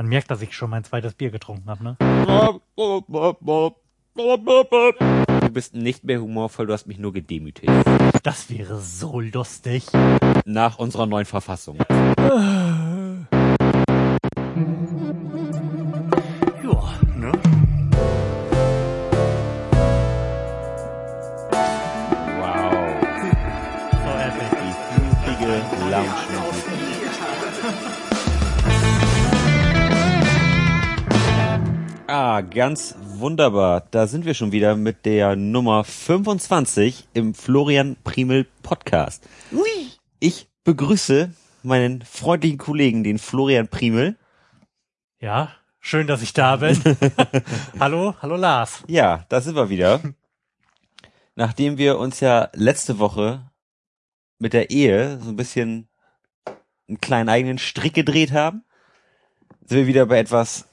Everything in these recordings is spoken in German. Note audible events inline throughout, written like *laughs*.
Man merkt, dass ich schon mein zweites Bier getrunken habe, ne? Du bist nicht mehr humorvoll, du hast mich nur gedemütigt. Das wäre so lustig. Nach unserer neuen Verfassung. *sighs* ganz wunderbar. Da sind wir schon wieder mit der Nummer 25 im Florian Primel Podcast. Ui. Ich begrüße meinen freundlichen Kollegen, den Florian Primel. Ja, schön, dass ich da bin. *laughs* hallo, hallo Lars. Ja, da sind wir wieder. Nachdem wir uns ja letzte Woche mit der Ehe so ein bisschen einen kleinen eigenen Strick gedreht haben, sind wir wieder bei etwas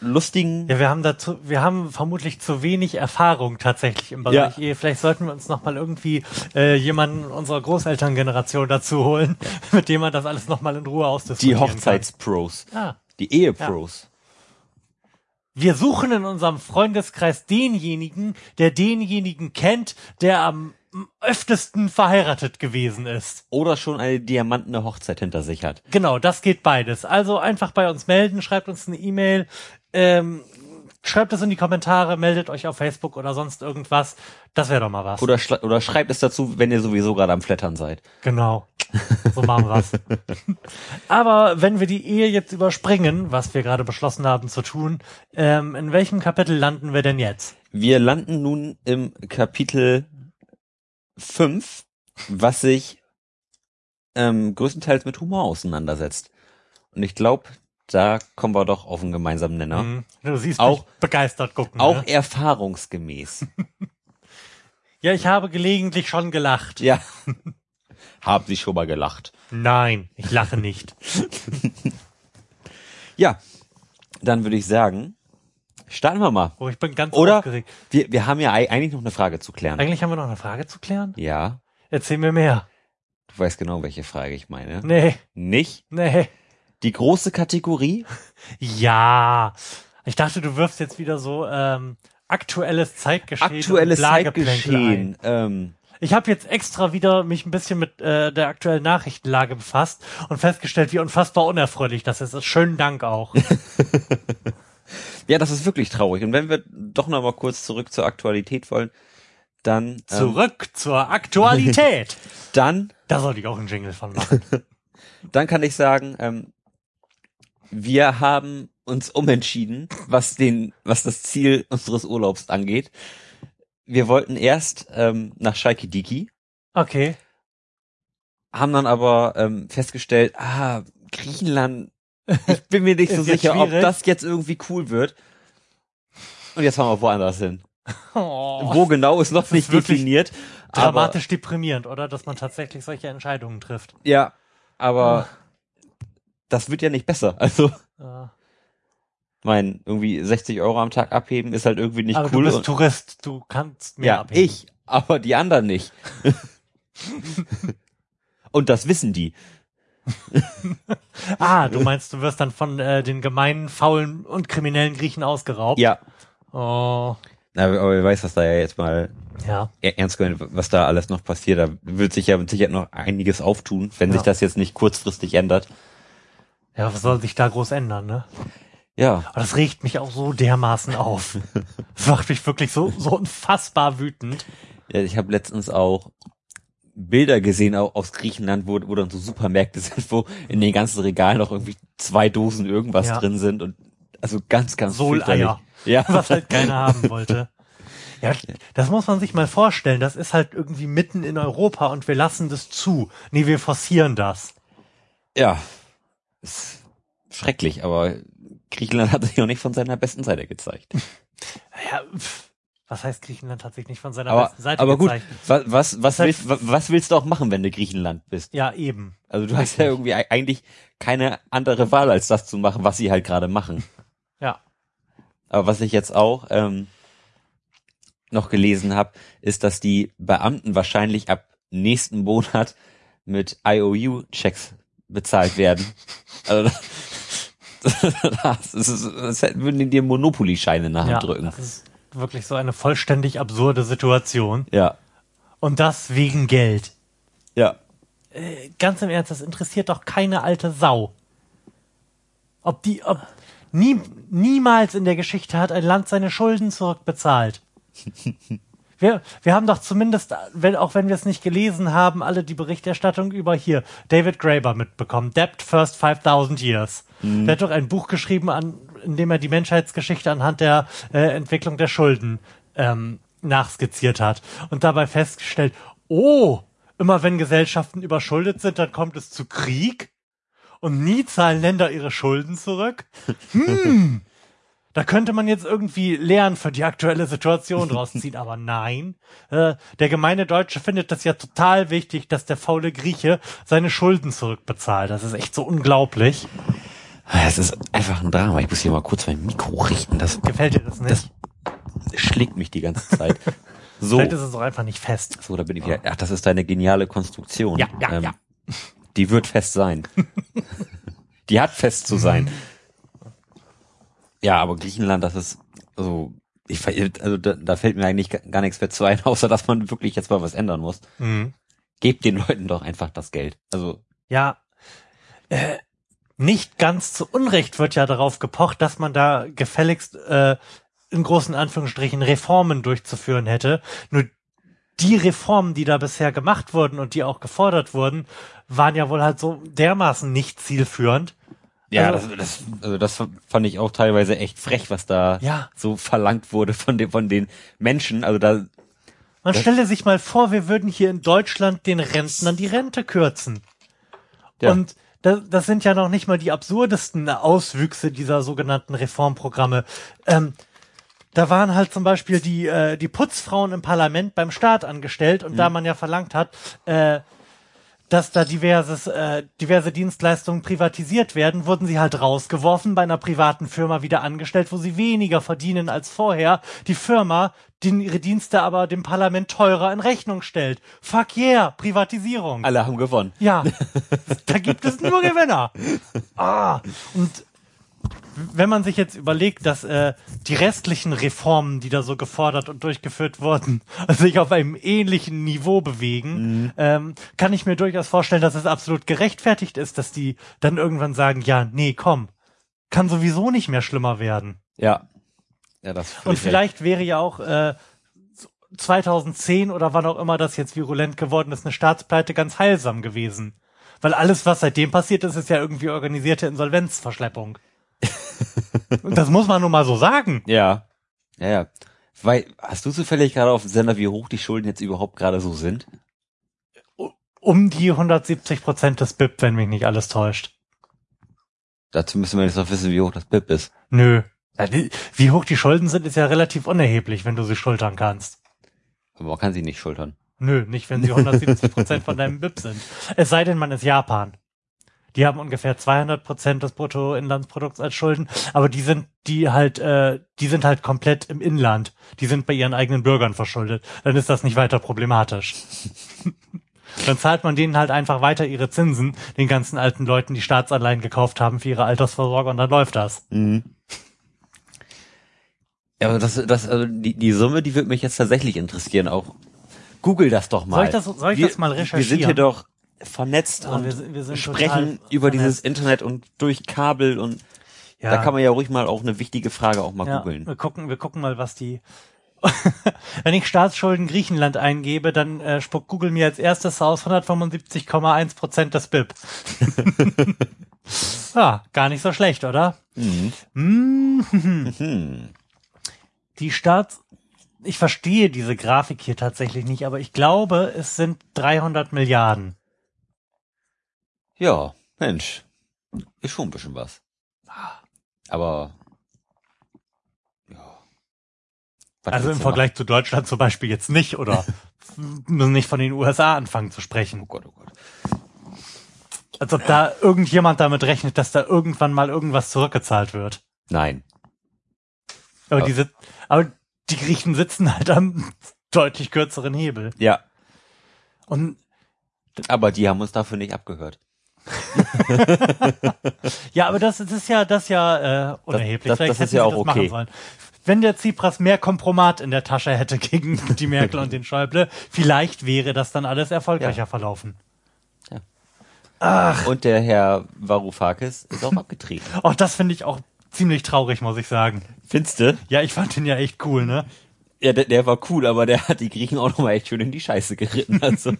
lustigen. Ja, wir haben dazu, wir haben vermutlich zu wenig Erfahrung tatsächlich im Bereich Ja. Ehe. Vielleicht sollten wir uns noch mal irgendwie äh, jemanden unserer Großelterngeneration dazu holen, *laughs* mit dem man das alles noch mal in Ruhe Die ausdiskutieren Hochzeitspros, kann. Ah. die Ehepros. Wir suchen in unserem Freundeskreis denjenigen, der denjenigen kennt, der am öftesten verheiratet gewesen ist. Oder schon eine diamantene Hochzeit hinter sich hat. Genau, das geht beides. Also einfach bei uns melden, schreibt uns eine E-Mail, ähm, schreibt es in die Kommentare, meldet euch auf Facebook oder sonst irgendwas. Das wäre doch mal was. Oder, oder schreibt es dazu, wenn ihr sowieso gerade am Flattern seid. Genau. So machen wir's. *laughs* Aber wenn wir die Ehe jetzt überspringen, was wir gerade beschlossen haben zu tun, ähm, in welchem Kapitel landen wir denn jetzt? Wir landen nun im Kapitel 5, was sich ähm, größtenteils mit Humor auseinandersetzt. Und ich glaube, da kommen wir doch auf einen gemeinsamen Nenner. Hm, Du siehst Auch- begeistert gucken. Auch ne? erfahrungsgemäß. *laughs* Ja, ich habe gelegentlich schon gelacht. ja. *laughs* Haben Sie schon mal gelacht? Nein, ich lache nicht. *laughs* Ja. Dann würde ich sagen, starten wir mal. Oh, ich bin ganz Oder aufgeregt. wir, wir haben ja ei- eigentlich noch eine Frage zu klären. Eigentlich haben wir noch eine Frage zu klären. Ja. Erzähl mir mehr. Du weißt genau, welche Frage ich meine. Nee, Nicht? nee. Die große Kategorie? Ja. Ich dachte, du wirfst jetzt wieder so ähm, aktuelles Zeitgeschehen. Aktuelles Zeitgeschehen. Ähm, Ich habe jetzt extra wieder mich ein bisschen mit äh, der aktuellen Nachrichtenlage befasst und festgestellt, wie unfassbar unerfreulich das ist. Schönen Dank auch. *laughs* ja, das ist wirklich traurig. Und wenn wir doch noch mal kurz zurück zur Aktualität wollen, dann, ähm, Zurück zur Aktualität. *laughs* dann, Da sollte ich auch einen Jingle von machen. *laughs* dann kann ich sagen, ähm, wir haben uns umentschieden, was den, was das Ziel unseres Urlaubs angeht. Wir wollten erst ähm, nach Schalke-Diki, Okay. haben dann aber ähm, festgestellt, ah, Griechenland, ich bin mir nicht *laughs* so sicher, ob das jetzt irgendwie cool wird. Und jetzt fahren wir woanders hin. Oh, Wo genau ist noch nicht definiert. Aber, dramatisch deprimierend, oder? Dass man tatsächlich solche Entscheidungen trifft. ja, aber das wird ja nicht besser. *laughs* Also, Ja. mein, irgendwie 60 Euro am Tag abheben ist halt irgendwie nicht Aber cool. du bist Tourist, du kannst mehr ja, abheben. ich, aber die anderen nicht. *laughs* und das wissen die. *laughs* Ah, du meinst, du wirst dann von äh, den gemeinen, faulen und kriminellen Griechen ausgeraubt? Ja. Oh, Na, aber wer weiß, was da ja jetzt mal ja. er- ernst gemeint, was da alles noch passiert. Da wird sich ja mit Sicherheit noch einiges auftun, wenn Ja. sich das jetzt nicht kurzfristig ändert. Ja, was soll sich da groß ändern, ne? Ja. Aber das regt mich auch so dermaßen auf. Das macht mich wirklich so, so unfassbar wütend. ja ich habe letztens auch Bilder gesehen auch aus Griechenland, wo, wo dann so Supermärkte *laughs* sind, wo in den ganzen Regalen noch irgendwie zwei Dosen irgendwas Ja. drin sind und also ganz, ganz Soleier. Ja. *laughs* Was halt keiner haben wollte. *laughs* Ja, das muss man sich mal vorstellen. Das ist halt irgendwie mitten in Europa und wir lassen das zu. Nee, wir forcieren das. Ja. Ist schrecklich, aber Griechenland hat sich noch nicht von seiner besten Seite gezeigt. *laughs* Ja, pff, was heißt Griechenland hat sich nicht von seiner Aber, besten Seite aber gut, gezeigt? was, was, was, Das willst, wa- was willst du auch machen, wenn du Griechenland bist? Ja, eben. Also du hast ja irgendwie ei- eigentlich keine andere Wahl, als das zu machen, was sie halt gerade machen. *laughs* Ja. Aber was ich jetzt auch ähm, noch gelesen habe, ist, dass die Beamten wahrscheinlich ab nächsten Monat mit IOU-Checks bezahlt werden. Also das ist, das würden die dir Monopoly-Scheine nachdrücken. Ja, das ist wirklich so eine vollständig absurde Situation. Ja. Und das wegen Geld. Ja. Äh, ganz im Ernst, das interessiert doch keine alte Sau. Ob die, ob nie, niemals in der Geschichte hat ein Land seine Schulden zurückbezahlt. *laughs* Wir, wir haben doch zumindest, wenn, auch wenn wir es nicht gelesen haben, alle die Berichterstattung über hier David Graeber mitbekommen. Debt First 5000 Years. Mhm. Der hat doch ein Buch geschrieben, an, in dem er die Menschheitsgeschichte anhand der äh, Entwicklung der Schulden ähm, nachskizziert hat und dabei festgestellt, oh, immer wenn Gesellschaften überschuldet sind, dann kommt es zu Krieg und nie zahlen Länder ihre Schulden zurück. *laughs* Hm, da könnte man jetzt irgendwie Lernen für die aktuelle Situation *laughs* draus ziehen, aber nein. Äh, der gemeine Deutsche findet das ja total wichtig, dass der faule Grieche seine Schulden zurückbezahlt. Das ist echt so unglaublich. Es ist einfach ein Drama. Ich muss hier mal kurz mein Mikro richten. Das gefällt dir das nicht. Das schlägt mich die ganze Zeit. *laughs* So. Vielleicht ist es auch einfach nicht fest. So, da bin ich wieder. Ach, das ist deine geniale Konstruktion. Ja, ja, ähm, ja. Die wird fest sein. *laughs* die hat fest zu sein. Ja, aber Griechenland, das ist, also, ich, also da, da fällt mir eigentlich gar nichts mehr zu ein, *laughs* außer dass man wirklich jetzt mal was ändern muss. Mhm. Gebt den Leuten doch einfach das Geld. Also. Ja. Äh, nicht ganz zu Unrecht wird ja darauf gepocht, dass man da gefälligst äh, in großen Anführungsstrichen Reformen durchzuführen hätte. Nur die Reformen, die da bisher gemacht wurden und die auch gefordert wurden, waren ja wohl halt so dermaßen nicht zielführend, ja, also, das, das, also das fand ich auch teilweise echt frech, was da ja. so verlangt wurde von, den von den Menschen. Also da. Man stelle sich mal vor, wir würden hier in Deutschland den Rentnern die Rente kürzen. Ja. Und das, das sind ja noch nicht mal die absurdesten Auswüchse dieser sogenannten Reformprogramme. Ähm, da waren halt zum Beispiel die, äh, die Putzfrauen im Parlament beim Staat angestellt und mhm. da man ja verlangt hat, äh, dass da diverses, äh, diverse Dienstleistungen privatisiert werden, wurden sie halt rausgeworfen, bei einer privaten Firma wieder angestellt, wo sie weniger verdienen als vorher. Die Firma, die ihre Dienste aber dem Parlament teurer in Rechnung stellt. Fuck yeah, Privatisierung. Alle haben gewonnen. Ja, *laughs* da gibt es nur Gewinner. Ah, und wenn man sich jetzt überlegt, dass äh, die restlichen Reformen, die da so gefordert und durchgeführt wurden, *laughs* sich auf einem ähnlichen Niveau bewegen, mhm. ähm, kann ich mir durchaus vorstellen, dass es absolut gerechtfertigt ist, dass die dann irgendwann sagen, ja, nee, komm, kann sowieso nicht mehr schlimmer werden. Ja. Ja, das und vielleicht wäre ja auch äh, 2010 oder wann auch immer das jetzt virulent geworden ist, eine Staatspleite ganz heilsam gewesen. Weil alles, was seitdem passiert ist, ist ja irgendwie organisierte Insolvenzverschleppung. Und *laughs* das muss man nun mal so sagen. Ja. Ja, ja. Weil, hast du zufällig gerade auf dem Sender, wie hoch die Schulden jetzt überhaupt gerade so sind? Um die 170 Prozent des BIP, wenn mich nicht alles täuscht. Dazu müssen wir jetzt noch wissen, wie hoch das BIP ist. Nö. Wie hoch die Schulden sind, ist ja relativ unerheblich, wenn du sie schultern kannst. Aber man kann sie nicht schultern. Nö, nicht wenn sie 170 Prozent von deinem BIP sind. Es sei denn, man ist Japan. Die haben ungefähr 200 Prozent des Bruttoinlandsprodukts als Schulden, aber die sind die halt, äh, die sind halt komplett im Inland. Die sind bei ihren eigenen Bürgern verschuldet. Dann ist das nicht weiter problematisch. *laughs* Dann zahlt man denen halt einfach weiter ihre Zinsen, den ganzen alten Leuten, die Staatsanleihen gekauft haben für ihre Altersvorsorge und dann läuft das. Mhm. Ja, aber das, das, also die, die Summe, die würde mich jetzt tatsächlich interessieren, auch. Google das doch mal. Soll ich das, soll ich wir, das mal recherchieren? Wir sind hier doch vernetzt oh, und wir, wir sprechen über vernetzt. dieses Internet und durch Kabel und ja. da kann man ja ruhig mal auch eine wichtige Frage auch mal ja, googeln. Wir gucken, wir gucken mal, was die *laughs* Wenn ich Staatsschulden Griechenland eingebe, dann äh, spuckt Google mir als erstes aus 175,1 Prozent des BIP. *laughs* ja, gar nicht so schlecht, oder? Mhm. Mhm. Die Staats ich verstehe diese Grafik hier tatsächlich nicht, aber ich glaube, es sind 300 Milliarden. Ja, Mensch, ist schon ein bisschen was. Aber ja. Was also im Vergleich zu Deutschland zum Beispiel jetzt nicht, oder *laughs* müssen nicht von den USA anfangen zu sprechen. Oh Gott, oh Gott. Als ob da irgendjemand damit rechnet, dass da irgendwann mal irgendwas zurückgezahlt wird. Nein. Aber, aber diese, aber die Griechen sitzen halt am *laughs* deutlich kürzeren Hebel. Ja. Und aber die haben uns dafür nicht abgehört. *laughs* Ja, aber das, das ist ja, das ja äh, unerheblich. das- Vielleicht das ist ja auch das machen okay. sollen. Wenn der Tsipras mehr Kompromat in der Tasche hätte gegen die Merkel und den Schäuble, vielleicht wäre das dann alles erfolgreicher Ja. verlaufen. Und der Herr Varoufakis ist auch abgetreten. Auch das finde ich auch ziemlich traurig, muss ich sagen. Findste? Ja, ich fand den ja echt cool, ne? Ja, der, der war cool, aber der hat die Griechen auch nochmal echt schön in die Scheiße geritten. *laughs* Also,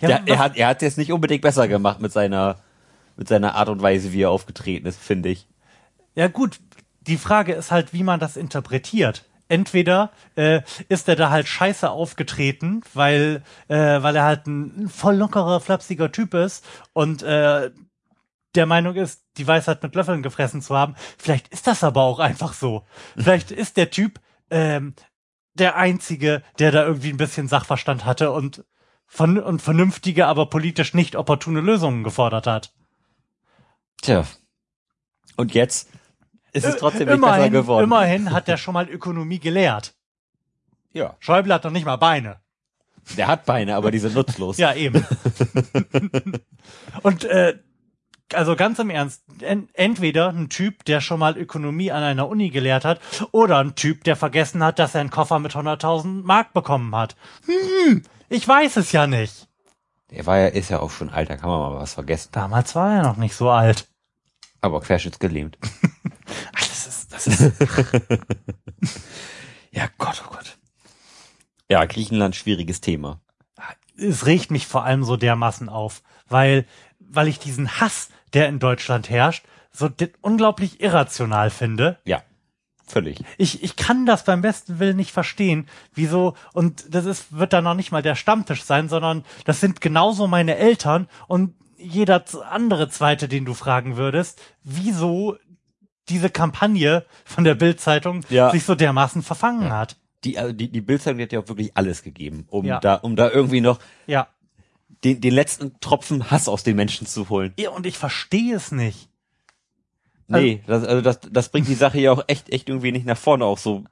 Ja, der, er hat, er hat jetzt nicht unbedingt besser gemacht mit seiner, mit seiner Art und Weise, wie er aufgetreten ist, finde ich. Ja gut, die Frage ist halt, wie man das interpretiert. Entweder äh, ist er da halt scheiße aufgetreten, weil, äh, weil er halt ein voll lockerer, flapsiger Typ ist und äh, der Meinung ist, die Weisheit mit Löffeln gefressen zu haben. Vielleicht ist das aber auch einfach so. Vielleicht ist der Typ ähm, der Einzige, der da irgendwie ein bisschen Sachverstand hatte und, von, und vernünftige, aber politisch nicht opportune Lösungen gefordert hat. Tja. Und jetzt ist es trotzdem nicht besser immerhin, geworden. immerhin hat er schon mal Ökonomie gelehrt. Ja. Schäuble hat noch nicht mal Beine. Der hat Beine, aber die sind nutzlos. Ja, eben. *laughs* Und äh, also ganz im Ernst, en entweder ein Typ, der schon mal Ökonomie an einer Uni gelehrt hat, oder ein Typ, der vergessen hat, dass er einen Koffer mit 100.000 Mark bekommen hat. Hm, ich weiß es ja nicht. Der war ja, ist ja auch schon alt, da kann man mal was vergessen. Damals war er noch nicht so alt. Aber querschnittsgelähmt. *laughs* Ach, das ist, das ist. *laughs* ja, Gott, oh Gott. Ja, Griechenland, schwieriges Thema. es regt mich vor allem so dermaßen auf, weil, weil ich diesen Hass, der in Deutschland herrscht, so unglaublich irrational finde. Ja. Völlig. Ich, ich kann das beim besten Willen nicht verstehen, wieso, und das ist, wird dann noch nicht mal der Stammtisch sein, sondern das sind genauso meine Eltern und jeder andere zweite, den du fragen würdest, wieso diese Kampagne von der Bildzeitung Ja. sich so dermaßen verfangen hat. Die, also die, die Bildzeitung hat ja auch wirklich alles gegeben, um Ja. da, um da irgendwie noch Ja. Den, den letzten Tropfen Hass aus den Menschen zu holen. ja und ich verstehe es nicht. Nee, das, also das, das bringt die Sache ja auch echt, echt irgendwie nicht nach vorne, auch so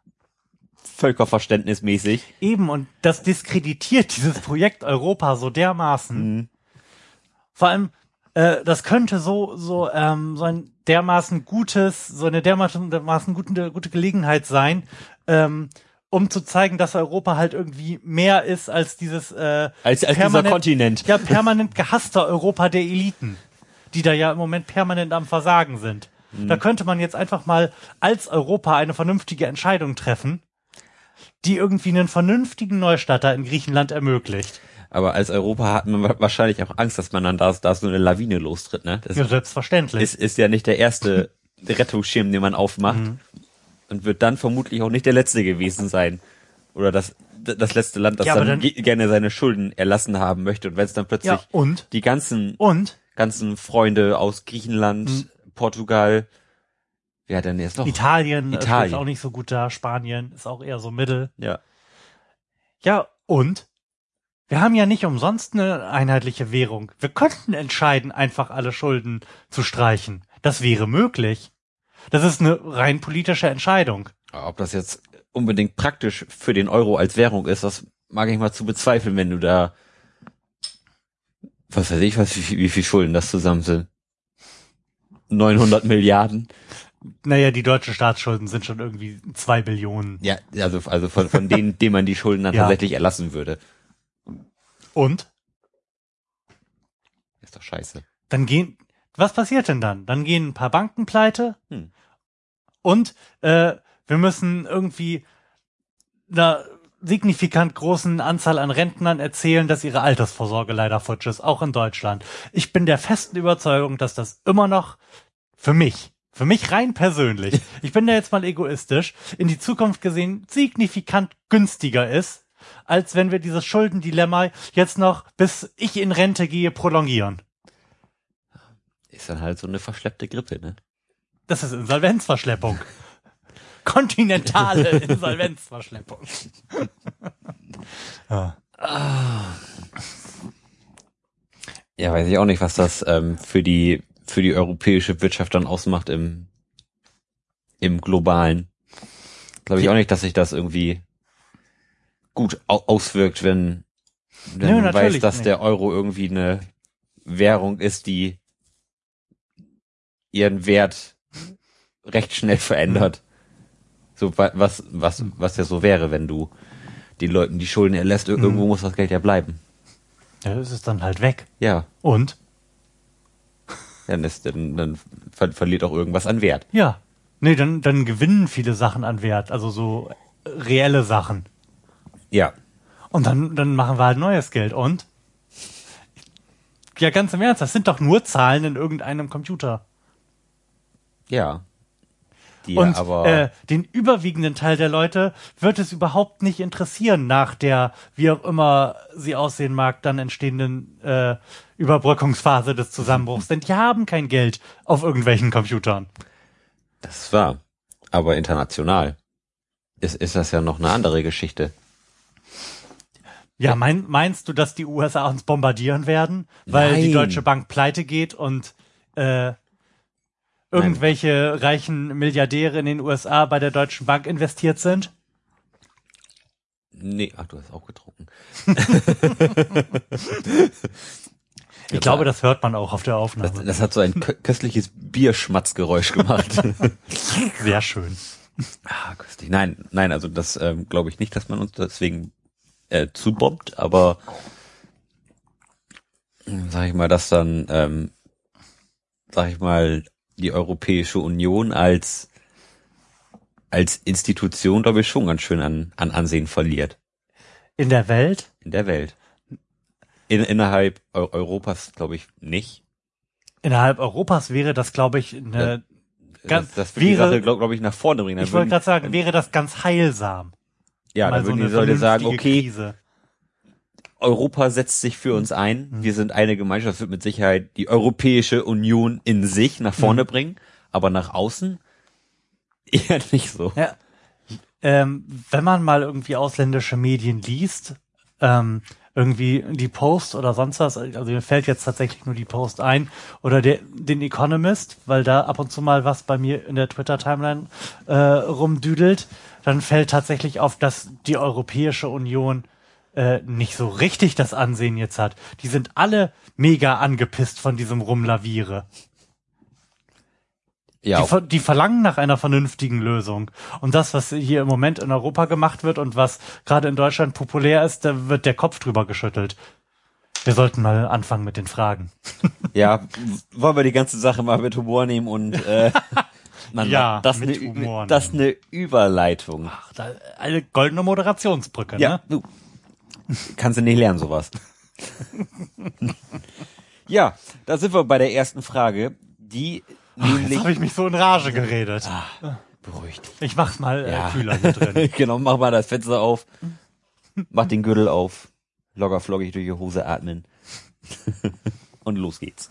völkerverständnismäßig. Eben, und das diskreditiert dieses Projekt Europa so dermaßen. Vor allem, äh, das könnte so, so, ähm, so ein dermaßen gutes, so eine dermaßen, dermaßen gute, gute Gelegenheit sein, ähm, um zu zeigen, dass Europa halt irgendwie mehr ist als dieses äh, Als, als dieser permanent- Kontinent. ja permanent gehasster Europa der Eliten, die da ja im Moment permanent am Versagen sind. Da könnte man jetzt einfach mal als Europa eine vernünftige Entscheidung treffen, die irgendwie einen vernünftigen Neustart da in Griechenland ermöglicht. Aber als Europa hat man wa- wahrscheinlich auch Angst, dass man dann da, da so eine Lawine lostritt, ne? Das Ja, selbstverständlich. ist, ist ja nicht der erste *laughs* Rettungsschirm, den man aufmacht. Und wird dann vermutlich auch nicht der letzte gewesen sein. Oder das, das letzte Land, das Ja, dann, dann- ge- gerne seine Schulden erlassen haben möchte. Und wenn es dann plötzlich ja, und? die ganzen, Und? ganzen Freunde aus Griechenland, Mhm. Portugal, wer hat denn jetzt noch? Italien, Italien. ist auch nicht so gut da. Spanien ist auch eher so mittel. ja. Ja, und? Wir haben ja nicht umsonst eine einheitliche Währung. Wir könnten entscheiden, einfach alle Schulden zu streichen. Das wäre möglich. Das ist eine rein politische Entscheidung. Ob das jetzt unbedingt praktisch für den Euro als Währung ist, das mag ich mal zu bezweifeln, wenn du da, was weiß ich, was, wie, viel- wie viel Schulden das zusammen sind. 900 Milliarden. Naja, die deutschen Staatsschulden sind schon irgendwie zwei Billionen. Ja, also, also von, von denen, *laughs* denen man die Schulden dann Ja. tatsächlich erlassen würde. Und? Ist doch scheiße. Dann gehen, was passiert denn dann? Dann gehen ein paar Banken pleite Hm. und äh, wir müssen irgendwie einer signifikant großen Anzahl an Rentnern erzählen, dass ihre Altersvorsorge leider futsch ist, auch in Deutschland. Ich bin der festen Überzeugung, dass das immer noch für mich, für mich rein persönlich, *laughs* ich bin da jetzt mal egoistisch, in die Zukunft gesehen signifikant günstiger ist, als wenn wir dieses Schuldendilemma jetzt noch, bis ich in Rente gehe, prolongieren. Ist dann halt so eine verschleppte Grippe, ne? Das ist Insolvenzverschleppung. *laughs* Kontinentale Insolvenzverschleppung. *laughs* ja. Ja, weiß ich auch nicht, was das ähm, für die für die europäische Wirtschaft dann ausmacht im im globalen. Glaube ich auch nicht, dass sich das irgendwie gut au auswirkt, wenn wenn Nö, man weiß, dass nicht. der Euro irgendwie eine Währung ist, die ihren Wert recht schnell verändert. So wa- was was was ja so wäre, wenn du den Leuten die Schulden erlässt, ir- irgendwo muss das Geld ja bleiben. Ja, ist dann halt weg. Ja, Und? dann ist dann, dann ver verliert auch irgendwas an Wert. Ja. Nee, dann, dann gewinnen viele Sachen an Wert, also so äh, reelle Sachen. Ja, Und dann, dann machen wir halt neues Geld. Und? Ja, ganz im Ernst, das sind doch nur Zahlen in irgendeinem Computer. Ja. Die Und äh, den überwiegenden Teil der Leute wird es überhaupt nicht interessieren nach der, wie auch immer sie aussehen mag, dann entstehenden äh, Überbrückungsphase des Zusammenbruchs. *laughs* Denn die haben kein Geld auf irgendwelchen Computern. das ist wahr. Aber international ist, ist das ja noch eine andere Geschichte. Ja, mein, meinst du, dass die USA uns bombardieren werden, weil die Nein. Deutsche Bank pleite geht und äh, irgendwelche reichen Milliardäre in den USA bei der Deutschen Bank investiert sind? Nee, ach, du hast auch getrunken. *laughs* Ich glaube, das hört man auch auf der Das, Aufnahme. das hat so ein kö köstliches Bierschmatzgeräusch gemacht. *laughs* Sehr schön. ah, köstlich. Nein, nein, also das ähm, glaube ich nicht, dass man uns deswegen äh, zubombt, aber hm, sag ich mal, dass dann, ähm, sag ich mal, die Europäische Union als als Institution, glaube ich, schon ganz schön an, an Ansehen verliert In der Welt? in der Welt. In, innerhalb Eu Europas, glaube ich, nicht. Innerhalb Europas wäre das, glaube ich, eine Ganz- das, das wird die wäre- Sache, glaube glaub ich, nach vorne bringen. Dann Ich wollte gerade sagen, wäre das ganz heilsam. ja, dann würden eine die Leute sagen, okay, Krise. Europa setzt sich für uns ein. Wir sind eine Gemeinschaft, das wird mit Sicherheit die Europäische Union in sich nach vorne bringen, aber nach außen *laughs* eher nicht so. Ja. Ähm, wenn man mal irgendwie ausländische Medien liest, ähm, irgendwie die Post oder sonst was, also mir fällt jetzt tatsächlich nur die Post ein, oder der, den Economist, weil da ab und zu mal was bei mir in der Twitter-Timeline äh, rumdüdelt, dann fällt tatsächlich auf, dass die Europäische Union äh, nicht so richtig das Ansehen jetzt hat. Die sind alle mega angepisst von diesem Rumlaviere. Ja, Die, die verlangen nach einer vernünftigen Lösung. Und das, was hier im Moment in Europa gemacht wird und was gerade in Deutschland populär ist, da wird der Kopf drüber geschüttelt. Wir sollten mal anfangen mit den Fragen. ja, wollen wir die ganze Sache mal mit Humor nehmen und äh, *laughs* Mann, Ja, das mit eine, Humor das eine Überleitung. Ach, da, eine goldene Moderationsbrücke, Ja, ne? du kannst du nicht lernen sowas. ja, da sind wir bei der ersten Frage, die Ach, jetzt nämlich habe ich mich so in Rage geredet. beruhigt dich. Ich mach's mal äh, Ja. kühler hier drin. *laughs* genau, mach mal das Fenster auf, mach den Gürtel auf, locker flockig durch die Hose atmen *laughs* und los geht's.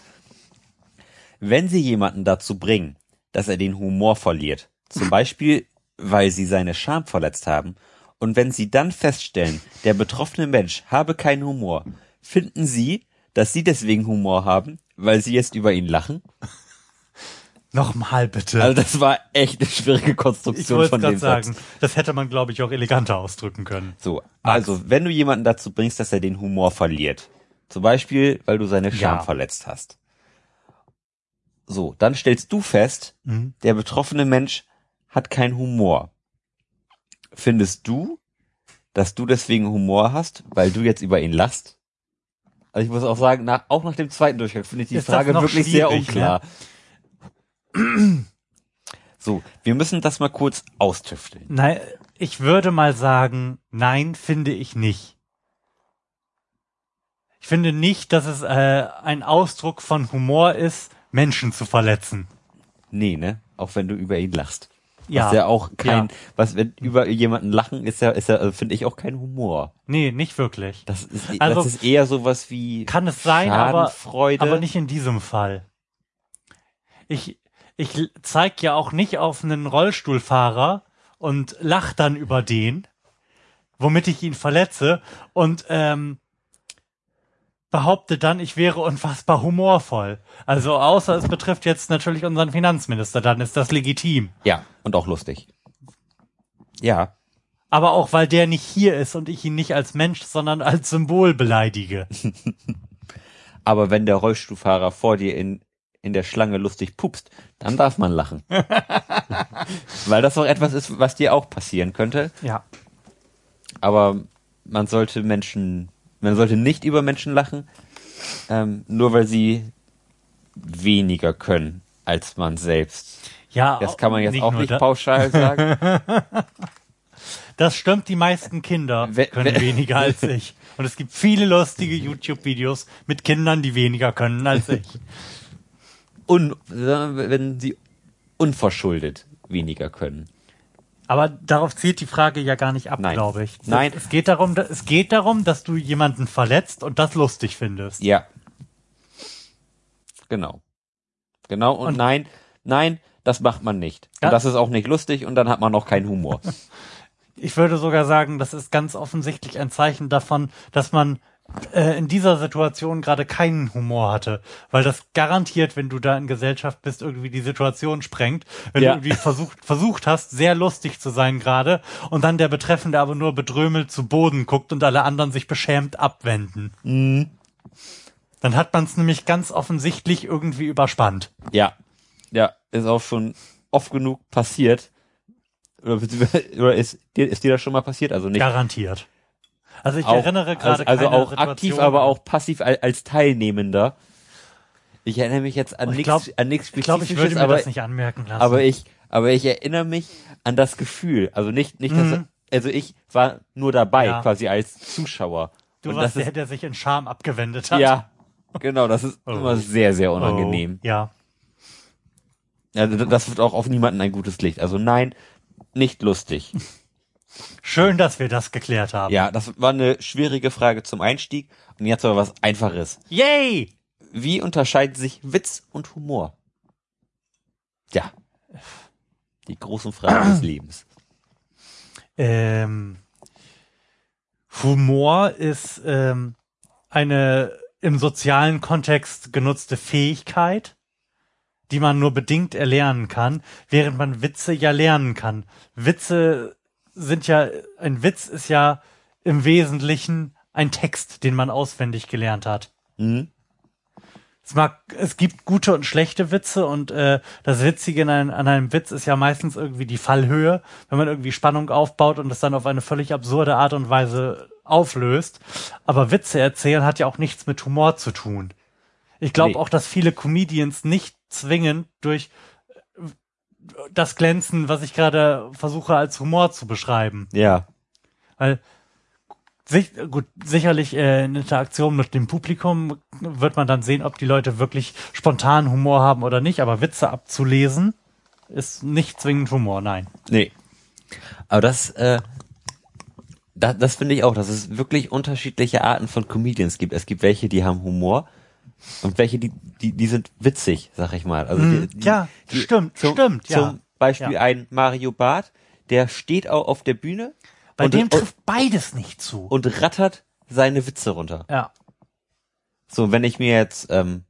Wenn Sie jemanden dazu bringen, dass er den Humor verliert, zum Beispiel, weil Sie seine Scham verletzt haben, und wenn Sie dann feststellen, der betroffene Mensch habe keinen Humor, finden Sie, dass Sie deswegen Humor haben, weil Sie jetzt über ihn lachen? Nochmal bitte. Also das war echt eine schwierige ich Konstruktion wollte von dem Satz. sagen, das hätte man, glaube ich, auch eleganter ausdrücken können. So, also wenn du jemanden dazu bringst, dass er den Humor verliert, zum Beispiel, weil du seine Scham Ja. verletzt hast. So, dann stellst du fest, Mhm. der betroffene Mensch hat keinen Humor. Findest du, dass du deswegen Humor hast, weil du jetzt über ihn lachst? Also ich muss auch sagen, nach, auch nach dem zweiten Durchgang finde ich die Ist Frage wirklich sehr schwierig, ne? unklar. *clears throat* So, wir müssen das mal kurz austüfteln. Nein, ich würde mal sagen, nein, finde ich nicht. Ich finde nicht, dass es äh, ein Ausdruck von Humor ist, Menschen zu verletzen. Nee, ne? Auch wenn du über ihn lachst. Ja. Was ja auch kein, Ja. was, wenn über jemanden lachen, ist ja, ist ja, finde ich auch kein Humor. Nee, nicht wirklich. Das ist, Also, das ist eher sowas wie Kann es sein, aber, aber nicht in diesem Fall. Ich, ich zeig ja auch nicht auf einen Rollstuhlfahrer und lach dann über den, womit ich ihn verletze und ähm, behaupte dann, ich wäre unfassbar humorvoll. Also außer es betrifft jetzt natürlich unseren Finanzminister, dann ist das legitim. Ja, und auch lustig. Ja, Aber auch weil der nicht hier ist und ich ihn nicht als Mensch, sondern als Symbol beleidige. *laughs* aber wenn der Rollstuhlfahrer vor dir in, in der Schlange lustig pupst, dann darf man lachen. *laughs* Weil das auch etwas ist, was dir auch passieren könnte. Ja. Aber man sollte Menschen, man sollte nicht über Menschen lachen, ähm, nur weil sie weniger können als man selbst. Ja, Das kann man jetzt auch nur nicht pauschal sagen. *laughs* Das stimmt, die meisten Kinder We- können we- weniger als *laughs* ich. Und es gibt viele lustige YouTube-Videos mit Kindern, die weniger können als ich. Un, wenn sie unverschuldet weniger können. Aber darauf zielt die Frage ja gar nicht ab, Nein. glaube ich. Nein. Es geht darum, da- es geht darum, dass du jemanden verletzt und das lustig findest. Ja. Genau. Genau und, Und- nein, nein, das macht man nicht. Und das ist auch nicht lustig und dann hat man noch keinen Humor. *laughs* Ich würde sogar sagen, das ist ganz offensichtlich ein Zeichen davon, dass man äh, in dieser Situation gerade keinen Humor hatte, weil das garantiert, wenn du da in Gesellschaft bist, irgendwie die Situation sprengt, wenn Ja. du irgendwie versucht, versucht hast, sehr lustig zu sein gerade und dann der Betreffende aber nur bedrömelt zu Boden guckt und alle anderen sich beschämt abwenden. Dann hat man es nämlich ganz offensichtlich irgendwie überspannt. Ja. Ja, ist auch schon oft genug passiert. Oder, oder ist, dir, ist dir das schon mal passiert? Also nicht. Garantiert. Also ich auch, erinnere gerade also, also auch Situation. aktiv, aber auch passiv als, als Teilnehmender. Ich erinnere mich jetzt an Ich nichts, an nichts Ich glaube, ich würde mir aber, das nicht anmerken lassen. aber ich, aber ich erinnere mich an das Gefühl. Also nicht, nicht, dass, Mhm. also ich war nur dabei, Ja. quasi als Zuschauer. du Und warst das der, ist, der sich in Scham abgewendet hat. ja, genau, das ist Oh. immer sehr, sehr unangenehm. Oh, ja. Also das wird auch auf niemanden ein gutes Licht. Also nein, nicht lustig. *laughs* Schön, dass wir das geklärt haben. Ja, das war eine schwierige Frage zum Einstieg. Und jetzt aber was Einfaches. Yay! Wie unterscheiden sich Witz und Humor? Ja. Die großen Fragen des *clears throat* Lebens. Ähm, Humor ist ähm, eine im sozialen Kontext genutzte Fähigkeit, die man nur bedingt erlernen kann, während man Witze ja lernen kann. Witze sind ja, ein Witz ist ja im Wesentlichen ein Text, den man auswendig gelernt hat. Mhm. Es mag, es gibt gute und schlechte Witze und äh, das Witzige an einem, an einem Witz ist ja meistens irgendwie die Fallhöhe, wenn man irgendwie Spannung aufbaut und es dann auf eine völlig absurde Art und Weise auflöst. Aber Witze erzählen hat ja auch nichts mit Humor zu tun. Ich glaube Nee. auch, dass viele Comedians nicht zwingend durch das Glänzen, was ich gerade versuche als Humor zu beschreiben. Ja. Weil sich, gut, sicherlich äh, in Interaktion mit dem Publikum wird man dann sehen, ob die Leute wirklich spontan Humor haben oder nicht, aber Witze abzulesen ist nicht zwingend Humor, nein. Nee. Aber das, äh, das, das finde ich auch, dass es wirklich unterschiedliche Arten von Comedians gibt. Es gibt welche, die haben Humor und welche, die, die, die sind witzig, sag ich mal. Also die, die, Mhm. ja, die, stimmt, zum, stimmt, ja. Zum Beispiel Ja. ein Mario Barth, der steht auch auf der Bühne Bei und, dem trifft beides nicht zu. und rattert seine Witze runter. ja. So, wenn ich mir jetzt ähm,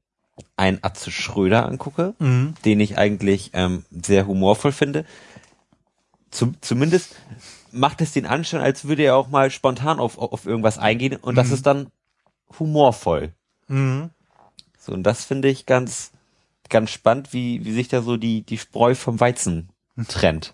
einen Atze Schröder angucke, Mhm. den ich eigentlich ähm, sehr humorvoll finde, zum, zumindest macht es den Anschein, als würde er auch mal spontan auf, auf irgendwas eingehen und das ist dann humorvoll. Mhm. So, und das finde ich ganz, ganz spannend, wie, wie sich da so die, die Spreu vom Weizen trennt.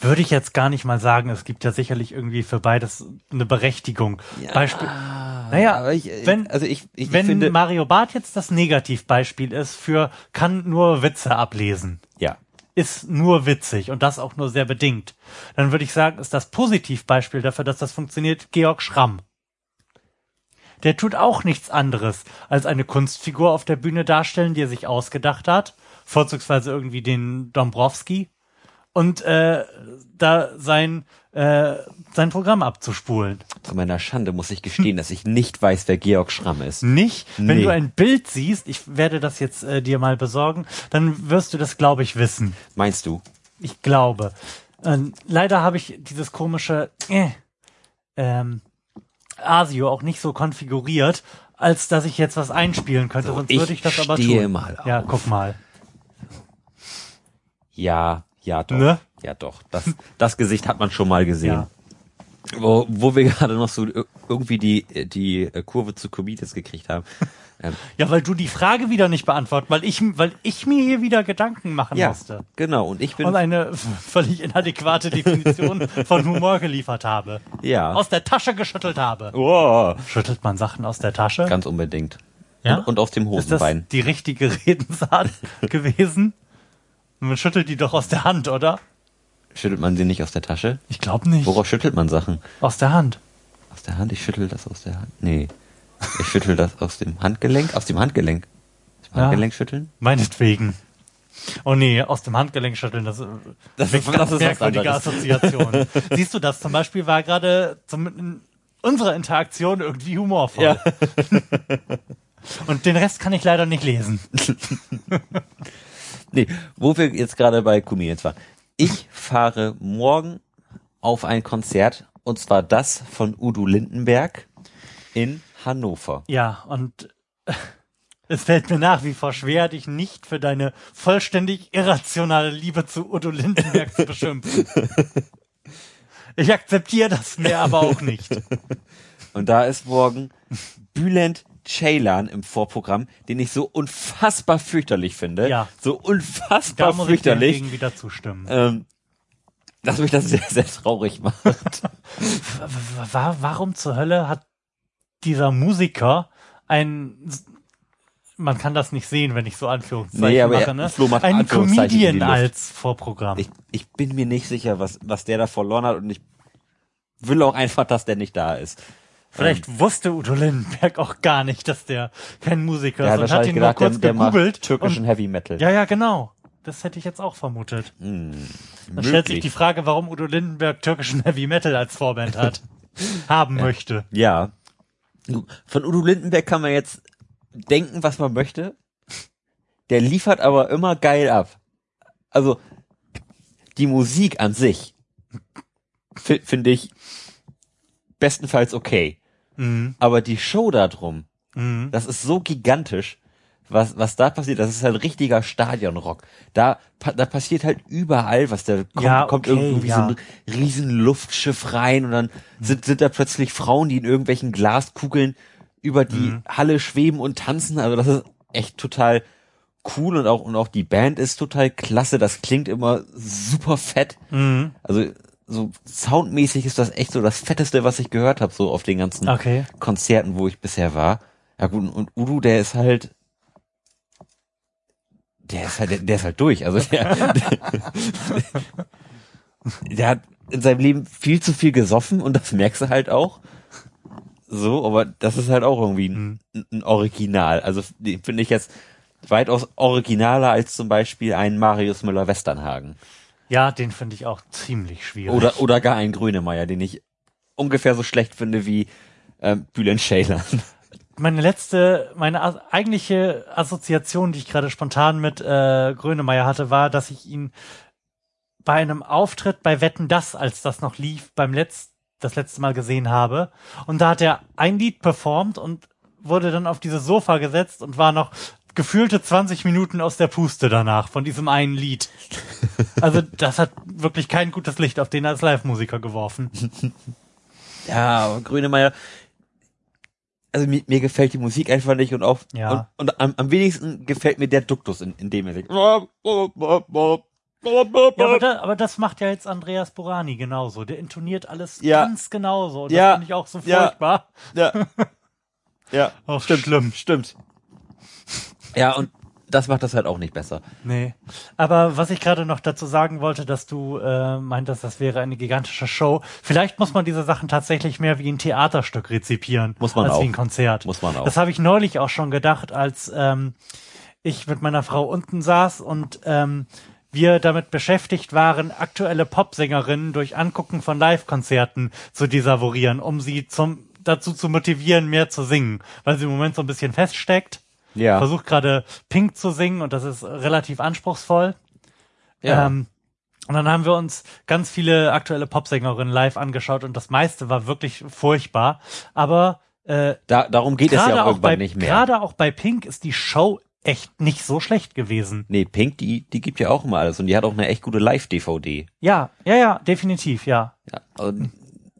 Würde ich jetzt gar nicht mal sagen, es gibt ja sicherlich irgendwie für beides eine Berechtigung. Beispiel, naja, ich, wenn, also ich, ich, wenn finde, Mario Barth jetzt das Negativbeispiel ist für kann nur Witze ablesen. ja, ist nur witzig und das auch nur sehr bedingt. Dann würde ich sagen, ist das Positivbeispiel dafür, dass das funktioniert, Georg Schramm. Der tut auch nichts anderes, als eine Kunstfigur auf der Bühne darstellen, die er sich ausgedacht hat, vorzugsweise irgendwie den Dombrowski, und äh, da sein, äh, sein Programm abzuspulen. zu meiner Schande muss ich gestehen, *laughs* dass ich nicht weiß, wer Georg Schramm ist. Nicht, wenn Nee. du ein Bild siehst, ich werde das jetzt äh, dir mal besorgen, dann wirst du das, glaube ich, wissen. Meinst du? Ich glaube. Ähm, leider habe ich dieses komische äh, ähm, ASIO auch nicht so konfiguriert, als dass ich jetzt was einspielen könnte. So, Sonst würde ich das aber stehe tun. mal auf. Ja, guck mal. Ja, ja doch. Ne? Ja doch. Das, das Gesicht hat man schon mal gesehen. Ja. wo, wo wir gerade noch so ir- irgendwie die, die Kurve zu Kubitis gekriegt haben. Ähm, Ja, weil du die Frage wieder nicht beantwortet, weil ich, weil ich mir hier wieder Gedanken machen ja, musste. genau. Und ich bin, Und eine völlig inadäquate Definition *laughs* von Humor geliefert habe. ja. Aus der Tasche geschüttelt habe. Oh, Schüttelt man Sachen aus der Tasche? ganz unbedingt. Ja? Und, und aus dem Ist das Hosenbein. die richtige Redensart *laughs* gewesen? Man schüttelt die doch aus der Hand, oder? Schüttelt man sie nicht aus der Tasche? Ich glaube nicht. Worauf schüttelt man Sachen? Aus der Hand. Aus der Hand? Ich schüttel das aus der Hand. Nee. Ich schüttel das aus dem Handgelenk? Aus dem Handgelenk. Aus dem Ja. Handgelenk schütteln? Meinetwegen. Oh nee, aus dem Handgelenk schütteln, das, Das ist- was merkwürdige. Assoziation. *laughs* Siehst du, das zum Beispiel war gerade in unserer Interaktion irgendwie humorvoll. Ja. *laughs* Und den Rest kann ich leider nicht lesen. *laughs* Nee, wo wir jetzt gerade bei Comedians waren. Ich fahre morgen auf ein Konzert und zwar das von Udo Lindenberg in Hannover. Ja, und *laughs* es fällt mir nach wie vor schwer, dich nicht für deine vollständig irrationale Liebe zu Udo Lindenberg zu beschimpfen. *laughs* Ich akzeptiere das mehr aber auch nicht. *laughs* Und da ist morgen Bülent Ceylan im Vorprogramm, den ich so unfassbar fürchterlich finde. Ja. So Da unfassbar muss ich dir fürchterlich. hingegen wieder zustimmen. Ähm, dass mich das sehr, sehr traurig macht. Wa- Warum zur Hölle hat dieser Musiker ein man kann das nicht sehen, wenn ich so Anführungszeichen Nee, aber mache, ne? Flo macht Ein Anführungszeichen in die Comedian als Vorprogramm. Ich, ich bin mir nicht sicher, was, was der da verloren hat und ich will auch einfach, dass der nicht da ist. Vielleicht wusste Udo Lindenberg auch gar nicht, dass der kein Musiker Der ist und hat ihn nur gedacht, der, kurz der macht gegoogelt. türkischen und, Heavy Metal. ja, ja, genau. Das hätte ich jetzt auch vermutet. Hm, Dann stellt sich die Frage, warum Udo Lindenberg türkischen Heavy Metal als Vorband hat. *laughs* Haben möchte. Ja. Von Udo Lindenberg kann man jetzt denken, was man möchte. Der liefert aber immer geil ab. Also, die Musik an sich fi- finde ich bestenfalls okay. Mhm. Aber die Show da drum, Mhm. das ist so gigantisch, was, was da passiert. Das ist halt richtiger Stadionrock. Da, da passiert halt überall was. Da kommt, Ja, kommt okay, irgendwie ja. so ein riesen Luftschiff rein und dann sind, sind da plötzlich Frauen, die in irgendwelchen Glaskugeln über die Mhm. Halle schweben und tanzen. Also das ist echt total cool und auch, und auch die Band ist total klasse. Das klingt immer super fett. Mhm. Also so soundmäßig ist das echt so das Fetteste, was ich gehört habe, so auf den ganzen Okay. Konzerten, wo ich bisher war. Ja gut, und Udo, der ist halt, der ist halt, der, ist halt durch. Also der, der, der hat in seinem Leben viel zu viel gesoffen und das merkst du halt auch. So, aber das ist halt auch irgendwie ein, ein Original. Also den finde ich jetzt weitaus originaler als zum Beispiel ein Marius Müller-Westernhagen. Ja, den finde ich auch ziemlich schwierig. Oder, oder gar ein Grönemeyer, den ich ungefähr so schlecht finde wie ähm, Bülent Ceylan. Meine letzte, meine eigentliche Assoziation, die ich gerade spontan mit äh, Grönemeyer hatte, war, dass ich ihn bei einem Auftritt bei Wetten das, als das noch lief, beim letzt, das letzte Mal gesehen habe. Und da hat er ein Lied performt und wurde dann auf dieses Sofa gesetzt und war noch gefühlte 20 Minuten aus der Puste danach von diesem einen Lied. *laughs* Also das hat wirklich kein gutes Licht auf den als Live-Musiker geworfen. Ja, aber Grönemeyer, also mir, mir gefällt die Musik einfach nicht und auch Ja. und, und am, am wenigsten gefällt mir der Duktus, in, in dem er singt. Ja, aber, da, aber das macht ja jetzt Andreas Borani genauso. Der intoniert alles Ja. ganz genauso. Und Ja. das finde ich auch so Ja. furchtbar. ja. *laughs* ja, Ach, stimmt, schlimm. stimmt. Ja, und das macht das halt auch nicht besser. Nee. Aber was ich gerade noch dazu sagen wollte, dass du äh, meintest, das wäre eine gigantische Show. Vielleicht muss man diese Sachen tatsächlich mehr wie ein Theaterstück rezipieren. Muss man als auch. wie ein Konzert. Muss man auch. Das habe ich neulich auch schon gedacht, als ähm, ich mit meiner Frau unten saß und ähm, wir damit beschäftigt waren, aktuelle Popsängerinnen durch Angucken von Live-Konzerten zu desavorieren, um sie zum dazu zu motivieren, mehr zu singen, weil sie im Moment so ein bisschen feststeckt. Ja. Versucht gerade Pink zu singen und das ist relativ anspruchsvoll. ja. Ähm, und dann haben wir uns ganz viele aktuelle Popsängerinnen live angeschaut und das meiste war wirklich furchtbar. Aber äh, da, darum geht es ja auch auch bei irgendwann nicht mehr. gerade auch bei Pink ist die Show echt nicht so schlecht gewesen. Nee, Pink, die, die gibt ja auch immer alles und die hat auch eine echt gute Live-DVD. Ja, ja, ja, definitiv, ja. Ja, also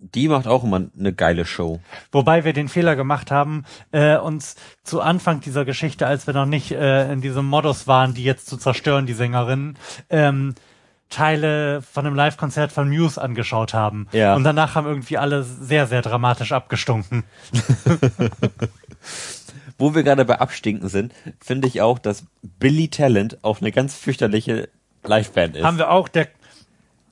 Die macht auch immer eine geile Show. Wobei wir den Fehler gemacht haben, äh, uns zu Anfang dieser Geschichte, als wir noch nicht äh, in diesem Modus waren, die jetzt zu zerstören, die Sängerinnen, ähm, Teile von einem Live-Konzert von Muse angeschaut haben. Ja. Und danach haben irgendwie alle sehr, sehr dramatisch abgestunken. *laughs* Wo wir gerade bei Abstinken sind, finde ich auch, dass Billy Talent auch eine ganz fürchterliche Liveband ist. Haben wir auch, der,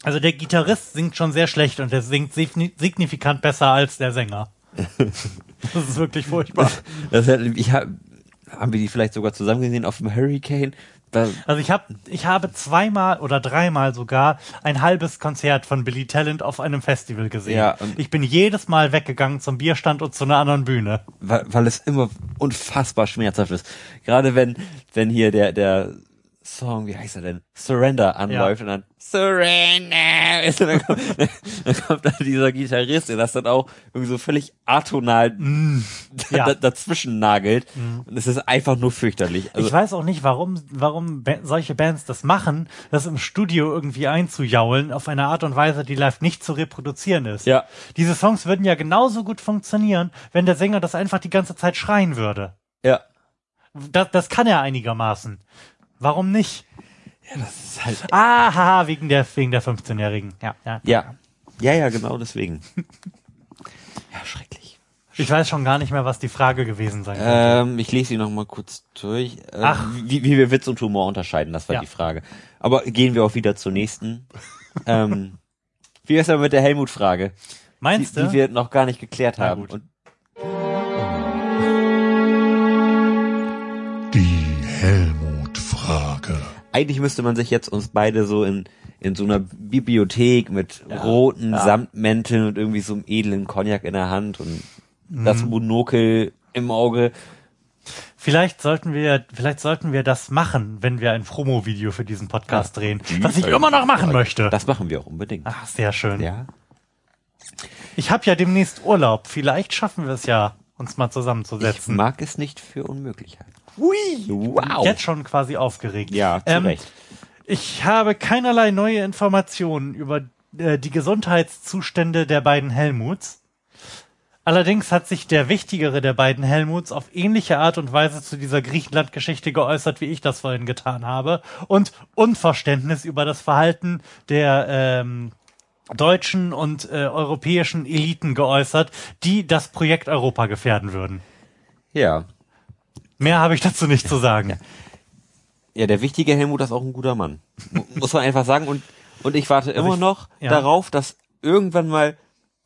also der Gitarrist singt schon sehr schlecht und der singt signi- signifikant besser als der Sänger. *laughs* das ist wirklich furchtbar. Das hat, ich hab, haben wir die vielleicht sogar zusammen gesehen auf dem Hurricane? Also ich habe ich habe zweimal oder dreimal sogar ein halbes Konzert von Billy Talent auf einem Festival gesehen. Ja, ich bin jedes Mal weggegangen zum Bierstand und zu einer anderen Bühne. weil, weil es immer unfassbar schmerzhaft ist. Gerade wenn, wenn hier der, der Song, wie heißt er denn? Surrender anläuft und dann Surrender ist *laughs* und dann kommt, dann kommt da dieser Gitarrist, der das dann auch irgendwie so völlig atonal *laughs* ja. da, dazwischen nagelt. Und es ist einfach nur fürchterlich. Also, ich weiß auch nicht, warum, warum solche Bands das machen, das im Studio irgendwie einzujaulen, auf eine Art und Weise, die live nicht zu reproduzieren ist. Ja. Diese Songs würden ja genauso gut funktionieren, wenn der Sänger das einfach die ganze Zeit schreien würde. ja. Das, das kann er einigermaßen. Warum nicht? Das ist halt, *laughs* Ah, haha, wegen der, wegen der 15-Jährigen. Ja, ja. ja. Ja, ja, genau deswegen. *laughs* Ja, schrecklich. Ich weiß schon gar nicht mehr, was die Frage gewesen sein könnte. Ähm, ich lese sie noch mal kurz durch. Ähm, Ach. Wie, wie wir Witz und Humor unterscheiden, das war Ja. die Frage. Aber gehen wir auch wieder zur nächsten. *laughs* ähm, wie ist aber mit der Helmut-Frage, die, Meinst du? die wir noch gar nicht geklärt Na haben? gut. Und Die Helmut-Frage. Eigentlich müsste man sich jetzt uns beide so in, in so einer Bibliothek mit roten ja. Samtmänteln und irgendwie so einem edlen Cognac in der Hand und Mhm. das Monokel im Auge. Vielleicht sollten wir, vielleicht sollten wir das machen, wenn wir ein Promo-Video für diesen Podcast Ja. drehen. Die Was ich immer noch machen möchte. Das machen wir auch unbedingt. Ach, sehr schön. Ja. Ich habe ja demnächst Urlaub. Vielleicht schaffen wir es ja, uns mal Ich zusammenzusetzen. mag es nicht für unmöglich halten. Ui, Wow. Jetzt schon quasi aufgeregt. Ja, zu Ähm, Recht. Ich habe keinerlei neue Informationen über äh, die Gesundheitszustände der beiden Helmuts. Allerdings hat sich der wichtigere der beiden Helmuts auf ähnliche Art und Weise zu dieser Griechenland-Geschichte geäußert, wie ich das vorhin getan habe, und Unverständnis über das Verhalten der ähm, deutschen und äh, europäischen Eliten geäußert, die das Projekt Europa gefährden würden. Ja. Mehr habe ich dazu nicht zu sagen. Ja, der wichtige Helmut ist auch ein guter Mann. Mu- Muss man einfach sagen. Und, und ich warte immer ich- noch ja. darauf, dass irgendwann mal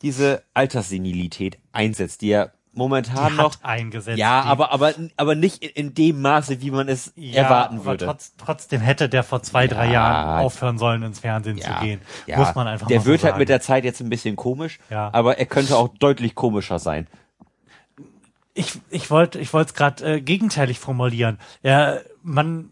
diese Alterssenilität einsetzt, die ja momentan Die noch. hat eingesetzt. Ja, die- aber, aber, aber nicht in, in dem Maße, wie man es erwarten aber würde. Trotz, trotzdem hätte der vor zwei, drei Ja. Jahren aufhören sollen, ins Fernsehen ja, zu gehen. ja. Muss man einfach Der wird so halt mit der Zeit jetzt ein bisschen komisch, Ja. aber er könnte auch deutlich komischer sein. Ich, ich wollte ich wollte es gerade äh, gegenteilig formulieren. Ja, man,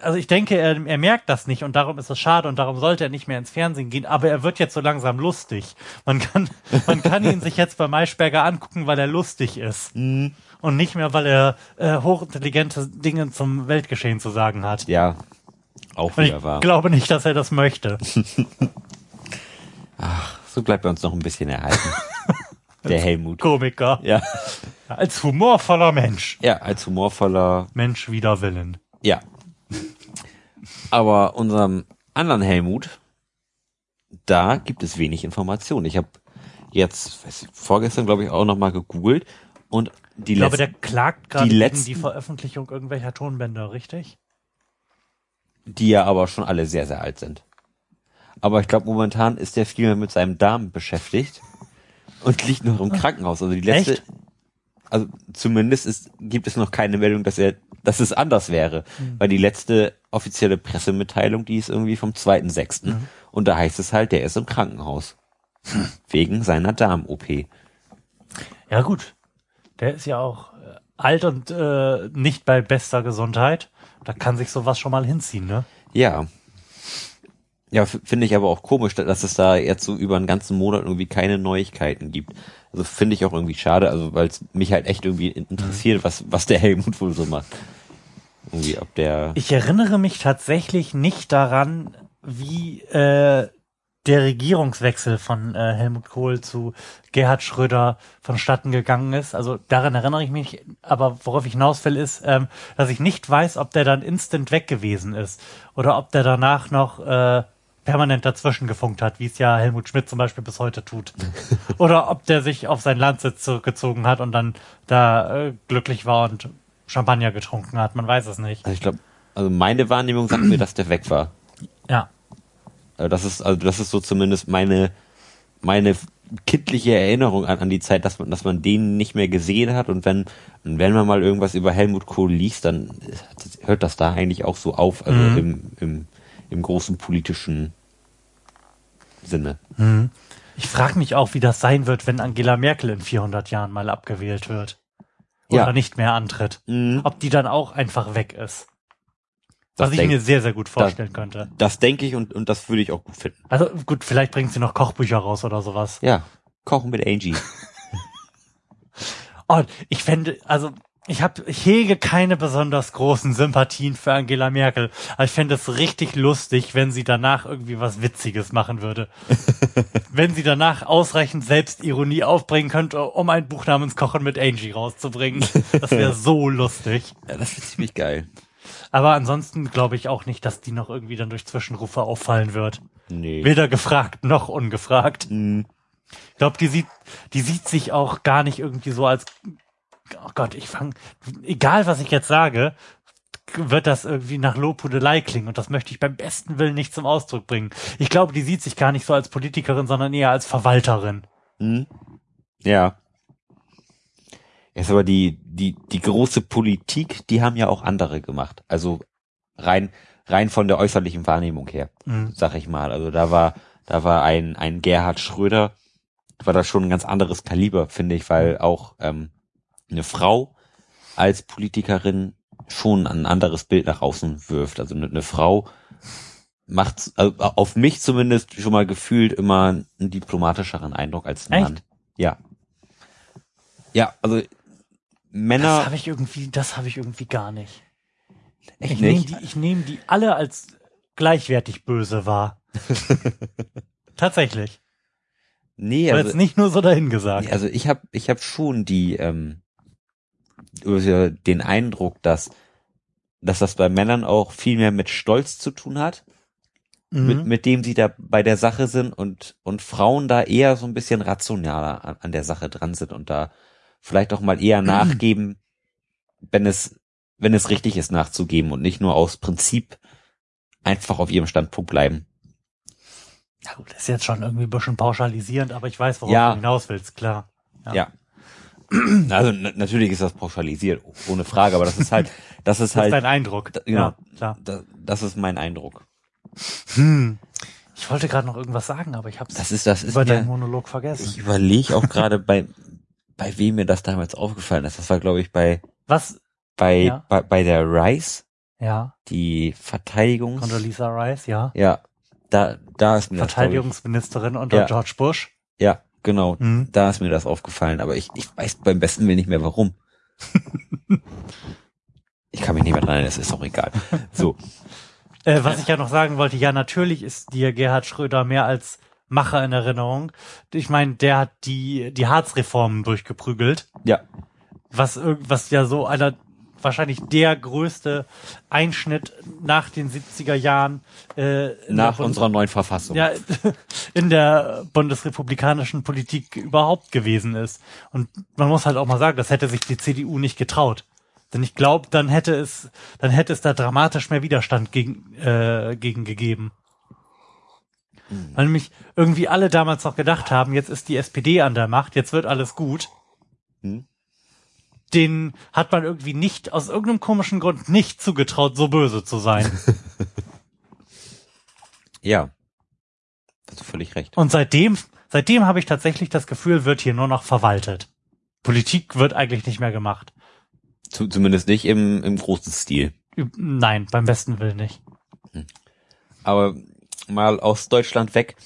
also ich denke, er, er merkt das nicht und darum ist es schade und darum sollte er nicht mehr ins Fernsehen gehen, aber er wird jetzt so langsam lustig. Man kann, *laughs* man kann ihn sich jetzt bei Maischberger angucken, weil er lustig ist. Mhm. Und nicht mehr, weil er äh, hochintelligente Dinge zum Weltgeschehen zu sagen hat. Ja. Auch Und ich wieder wahr. glaube nicht, dass er das möchte. *laughs* So bleibt er uns noch ein bisschen erhalten. *laughs* der Helmut. Komiker. Ja. Als humorvoller Mensch. Ja, als humorvoller Mensch wider Willen. Ja. Aber unserem anderen Helmut, da gibt es wenig Informationen. Ich habe jetzt weiß ich, vorgestern, glaube ich, auch noch mal gegoogelt und die Ich glaube, der klagt gerade die gegen letzten- die Veröffentlichung irgendwelcher Tonbänder, richtig? die ja aber schon alle sehr, sehr alt sind. Aber ich glaube, momentan ist der viel mehr mit seinem Darm beschäftigt und liegt noch im Krankenhaus. Also die letzte, Echt? Also zumindest ist, gibt es noch keine Meldung, dass er, dass es anders wäre. Weil die letzte offizielle Pressemitteilung, die ist irgendwie vom 2.6. Und da heißt es halt, der ist im Krankenhaus. Wegen seiner Darm-OP. Ja, gut. Der ist ja auch äh, alt und äh, nicht bei bester Gesundheit. Da kann sich sowas schon mal hinziehen, ne? Ja. Ja, finde ich aber auch komisch, da- dass es da jetzt so über einen ganzen Monat irgendwie keine Neuigkeiten gibt. Also finde ich auch irgendwie schade, also weil es mich halt echt irgendwie in- interessiert, was, was der Helmut wohl so macht. Irgendwie, ob der. Ich erinnere mich tatsächlich nicht daran, wie äh, der Regierungswechsel von äh, Helmut Kohl zu Gerhard Schröder vonstatten gegangen ist. Also daran erinnere ich mich, aber worauf ich hinaus will, ist, ähm, dass ich nicht weiß, ob der dann instant weg gewesen ist oder ob der danach noch äh, permanent dazwischen gefunkt hat, wie es ja Helmut Schmidt zum Beispiel bis heute tut. *laughs* oder ob der sich auf seinen Landsitz zurückgezogen hat und dann da äh, glücklich war und Champagner getrunken hat. Man weiß es nicht. Also ich glaube, also meine Wahrnehmung sagt mir, dass der weg war. Ja. Also das ist, also das ist so zumindest meine, meine kindliche Erinnerung an, an die Zeit, dass man, dass man den nicht mehr gesehen hat und wenn, und wenn man mal irgendwas über Helmut Kohl liest, dann hört das da eigentlich auch so auf, also Mhm. im, im, im großen politischen Sinne. Ich frage mich auch, wie das sein wird, wenn Angela Merkel in 400 Jahren mal abgewählt wird. Oder Ja. nicht mehr antritt. Mhm. Ob die dann auch einfach weg ist. Das Was ich mir sehr, sehr gut vorstellen könnte. Das denke ich und, und das würde ich auch gut finden. Also gut, vielleicht bringt sie noch Kochbücher raus oder sowas. Ja, kochen mit Angie. *laughs* Oh, ich fände, also ich habe, ich hege keine besonders großen Sympathien für Angela Merkel, aber ich fände es richtig lustig, wenn sie danach irgendwie was Witziges machen würde. *laughs* wenn sie danach ausreichend Selbstironie aufbringen könnte, um ein Buch namens Kochen mit Angie rauszubringen. Das wäre *laughs* so lustig. Ja, das wird ziemlich geil. Aber ansonsten glaube ich auch nicht, dass die noch irgendwie dann durch Zwischenrufe auffallen wird. Nee. Weder gefragt noch ungefragt. Mhm. Ich glaube, die sieht, die sieht sich auch gar nicht irgendwie so als, oh Gott, ich fang, egal was ich jetzt sage, wird das irgendwie nach Lobhudelei klingen und das möchte ich beim besten Willen nicht zum Ausdruck bringen. Ich glaube, die sieht sich gar nicht so als Politikerin, sondern eher als Verwalterin. Mhm. Ja. Jetzt aber die, die, die große Politik, die haben ja auch andere gemacht. Also rein, rein von der äußerlichen Wahrnehmung her, Mhm. sag ich mal. Also da war, da war ein, ein Gerhard Schröder, war das schon ein ganz anderes Kaliber, finde ich, weil auch ähm, eine Frau als Politikerin schon ein anderes Bild nach außen wirft. Also eine, Frau macht also auf mich zumindest schon mal gefühlt immer einen diplomatischeren Eindruck als ein Echt? Mann. Ja. Ja, also Das Männer habe ich irgendwie, das habe ich irgendwie gar nicht. echt Ich nehme die, ich nehme die alle als gleichwertig böse wahr. *laughs* Tatsächlich. Nee, Aber also, jetzt nicht nur so dahingesagt. Nee, also ich habe ich hab schon die ähm, den Eindruck, dass dass das bei Männern auch viel mehr mit Stolz zu tun hat, Mhm. mit, mit dem sie da bei der Sache sind und und Frauen da eher so ein bisschen rationaler an, an der Sache dran sind und da vielleicht auch mal eher *clears throat* nachgeben, wenn es wenn es richtig ist nachzugeben und nicht nur aus Prinzip einfach auf ihrem Standpunkt bleiben. Ja gut, das ist jetzt schon irgendwie ein bisschen pauschalisierend, aber ich weiß, worauf Ja. du hinaus willst, klar. Ja. Ja. *clears throat* Also na, natürlich ist das pauschalisiert, ohne Frage, aber das ist halt, *laughs* das ist Das ist halt, dein Eindruck. Da- genau. Ja, klar. da, das ist mein Eindruck. Hm. Ich wollte gerade noch irgendwas sagen, aber ich habe Das es ist, das ist über deinen mir, Monolog vergessen. ich überlege auch gerade bei, bei wem mir das damals aufgefallen ist. Das war, glaube ich, bei, Was? bei, Ja. bei, bei der Rice, Ja, die Verteidigungs, Condoleezza Rice, ja. ja, da, da ist mir das, Verteidigungsministerin unter Ja. George Bush. ja, genau, Hm. da ist mir das aufgefallen, aber ich, ich weiß beim besten Willen nicht mehr warum. *laughs* ich kann mich nicht mehr dran erinnern, es ist auch egal. So, *laughs* Äh, was ich ja noch sagen wollte, ja, natürlich ist dir Gerhard Schröder mehr als Macher in Erinnerung. Ich meine, der hat die, die Harzreformen durchgeprügelt. ja, was, was ja so einer wahrscheinlich der größte Einschnitt nach den 70er Jahren äh, nach unserer neuen Verfassung. ja, *laughs* in der bundesrepublikanischen Politik überhaupt gewesen ist. Und man muss halt auch mal sagen, das hätte sich die CDU nicht getraut. Denn ich glaube, dann hätte es, dann hätte es da dramatisch mehr Widerstand gegen, äh, gegen gegeben. Weil nämlich irgendwie alle damals noch gedacht haben, jetzt ist die SPD an der Macht, jetzt wird alles gut. Hm. Den hat man irgendwie nicht, aus irgendeinem komischen Grund nicht zugetraut, so böse zu sein. *laughs* Ja. Hast du völlig recht. Und seitdem, seitdem habe ich tatsächlich das Gefühl, wird hier nur noch verwaltet. Politik wird eigentlich nicht mehr gemacht. Zu, zumindest nicht im, im großen Stil. Nein, beim besten Willen nicht. Aber mal aus Deutschland weg.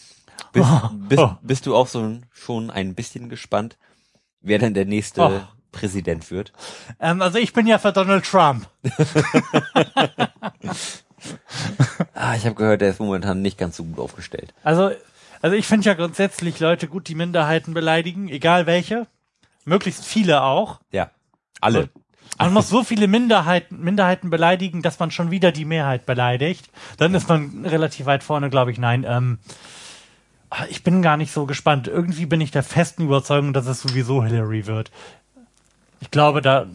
Bist, Oh, bist, oh. bist du auch so schon ein bisschen gespannt, wer denn der nächste Oh. Präsident wird? Ähm, also ich bin ja für Donald Trump. *laughs* Ah, ich habe gehört, der ist momentan nicht ganz so gut aufgestellt. Also Also ich finde ja grundsätzlich Leute gut, die Minderheiten beleidigen, egal welche. Möglichst viele auch. Ja. Alle. Man muss so viele Minderheiten, Minderheiten beleidigen, dass man schon wieder die Mehrheit beleidigt. Dann ist man relativ weit vorne, glaube ich. Nein, ähm, ich bin gar nicht so gespannt. Irgendwie bin ich der festen Überzeugung, dass es sowieso Hillary wird. Ich glaube, da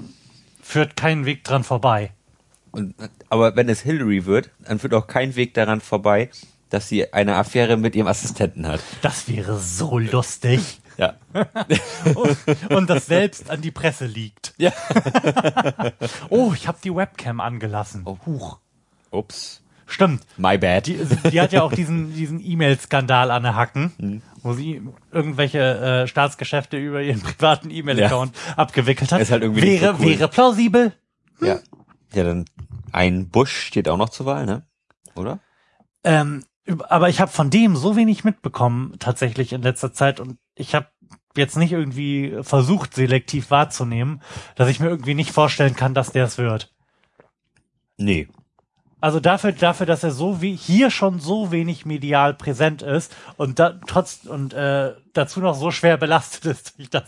führt kein Weg dran vorbei. Und, aber wenn es Hillary wird, dann führt auch kein Weg daran vorbei, dass sie eine Affäre mit ihrem Assistenten hat. Das wäre so lustig. *laughs* Ja. Und das selbst an die Presse liegt. Ja. *laughs* Oh, ich habe die Webcam angelassen. Oh. Huch. Ups. Stimmt. My bad. Die, die hat ja auch diesen, diesen E-Mail-Skandal an der Hacken, Mhm. Wo sie irgendwelche äh, Staatsgeschäfte über ihren *laughs* privaten E-Mail-Account abgewickelt hat. Ist halt irgendwie wäre, so cool. wäre plausibel. Ja. Ja, dann ein Bush steht auch noch zur Wahl, ne? Oder? Ähm, aber ich habe von dem so wenig mitbekommen tatsächlich in letzter Zeit und ich habe jetzt nicht irgendwie versucht, selektiv wahrzunehmen, dass ich mir irgendwie nicht vorstellen kann, dass der es wird. Nee. Also dafür, dafür, dass er so wie hier schon so wenig medial präsent ist und da, trotz und äh, dazu noch so schwer belastet ist *laughs* durch das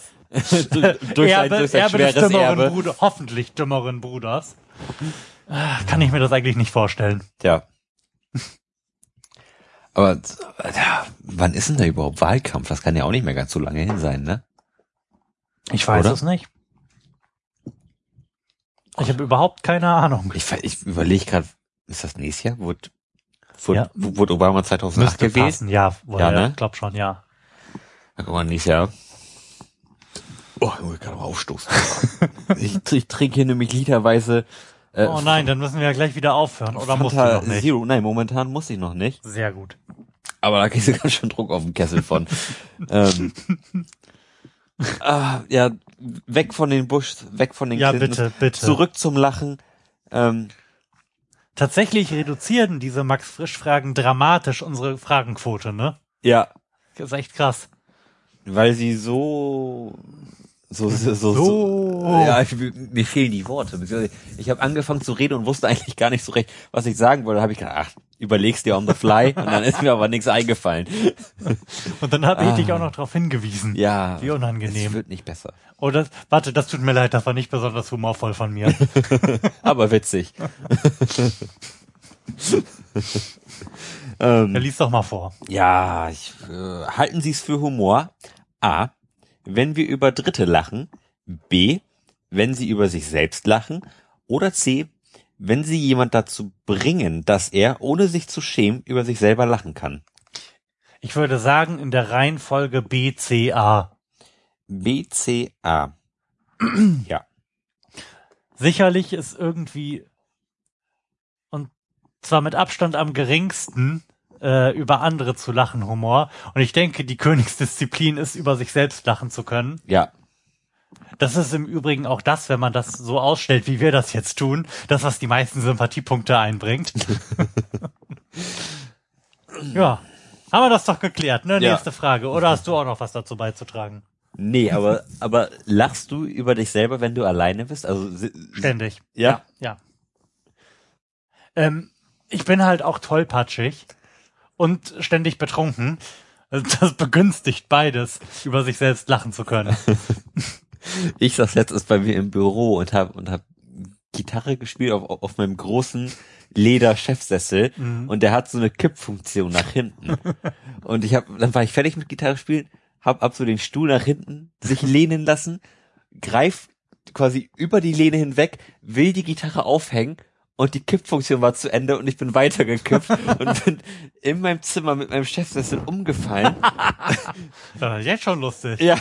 durch Erbe, durch sein Erbe des schweres dümmeren Erbe. Bruder, hoffentlich dümmeren Bruders. Ah, Kann ich mir das eigentlich nicht vorstellen. Tja. Aber ja, wann ist denn da überhaupt Wahlkampf? Das kann ja auch nicht mehr ganz so lange hin sein, ne? Ich weiß Oder? es nicht. Ich habe überhaupt keine Ahnung. Ich, ich überlege gerade, ist das nächstes Jahr? Wurde, wurde, Ja. wurde Obama 2008 Müsste gewählt? passen, ja. Ja, ja, ne? glaub schon, ja. Dann guck mal, nächstes Jahr. Oh, ich muss gerade mal aufstoßen. *laughs* ich, ich trinke hier nämlich literweise äh, Oh nein, dann müssen wir ja gleich wieder aufhören. Oder musst du noch nicht? Zero. Nein, momentan muss ich noch nicht. Sehr gut. Aber da kriegst du ganz schön Druck auf den Kessel von. *laughs* ähm, ah, ja, weg von den Bush, weg von den Ja, Clintons, bitte, bitte. zurück zum Lachen. Ähm, Tatsächlich reduzieren diese Max-Frisch-Fragen dramatisch unsere Fragenquote, ne? ja, Das ist echt krass. weil sie so so so so, So. ja, ich, mir fehlen die Worte. Ich habe angefangen zu reden und wusste eigentlich gar nicht so recht, was ich sagen wollte. Da habe ich gedacht, ach, überlegst dir on the fly und dann ist mir aber nichts eingefallen. Und dann habe ich Ah. dich auch noch darauf hingewiesen. Ja, Wie unangenehm. Es wird nicht besser, Oh, das, warte, das tut mir leid, das war nicht besonders humorvoll von mir. *laughs* aber witzig. *laughs* Ja, lies doch mal vor. Ja, ich, äh, halten Sie es für Humor? A. Wenn wir über Dritte lachen. B. Wenn Sie über sich selbst lachen. Oder C. Wenn Sie jemand dazu bringen, dass er, ohne sich zu schämen, über sich selber lachen kann. Ich würde sagen, in der Reihenfolge B, C, A. B, C, A. *clears throat* ja. Sicherlich ist irgendwie, und zwar mit Abstand am geringsten, äh, über andere zu lachen Humor. Und ich denke, die Königsdisziplin ist, über sich selbst lachen zu können. Ja. Das ist im Übrigen auch das, wenn man das so ausstellt, wie wir das jetzt tun, das, was die meisten Sympathiepunkte einbringt. *laughs* ja. Haben wir das doch geklärt, ne? Ja. Nächste Frage. Oder hast du auch noch was dazu beizutragen? Nee, aber, aber lachst du über dich selber, wenn du alleine bist? Also, Ständig. Ja? Ja. Ähm, ich bin halt auch tollpatschig und ständig betrunken. Also Das begünstigt beides, über sich selbst lachen zu können. *laughs* Ich saß letztens bei mir im Büro und hab, und hab Gitarre gespielt auf, auf meinem großen Leder-Chefsessel Mhm. und der hat so eine Kippfunktion nach hinten. *laughs* und ich hab, dann war ich fertig mit Gitarre spielen, hab ab so den Stuhl nach hinten sich *laughs* lehnen lassen, greif quasi über die Lehne hinweg, will die Gitarre aufhängen und die Kippfunktion war zu Ende und ich bin weitergekippt *laughs* und bin in meinem Zimmer mit meinem Chefsessel umgefallen. Das *laughs* ist jetzt schon lustig. Ja.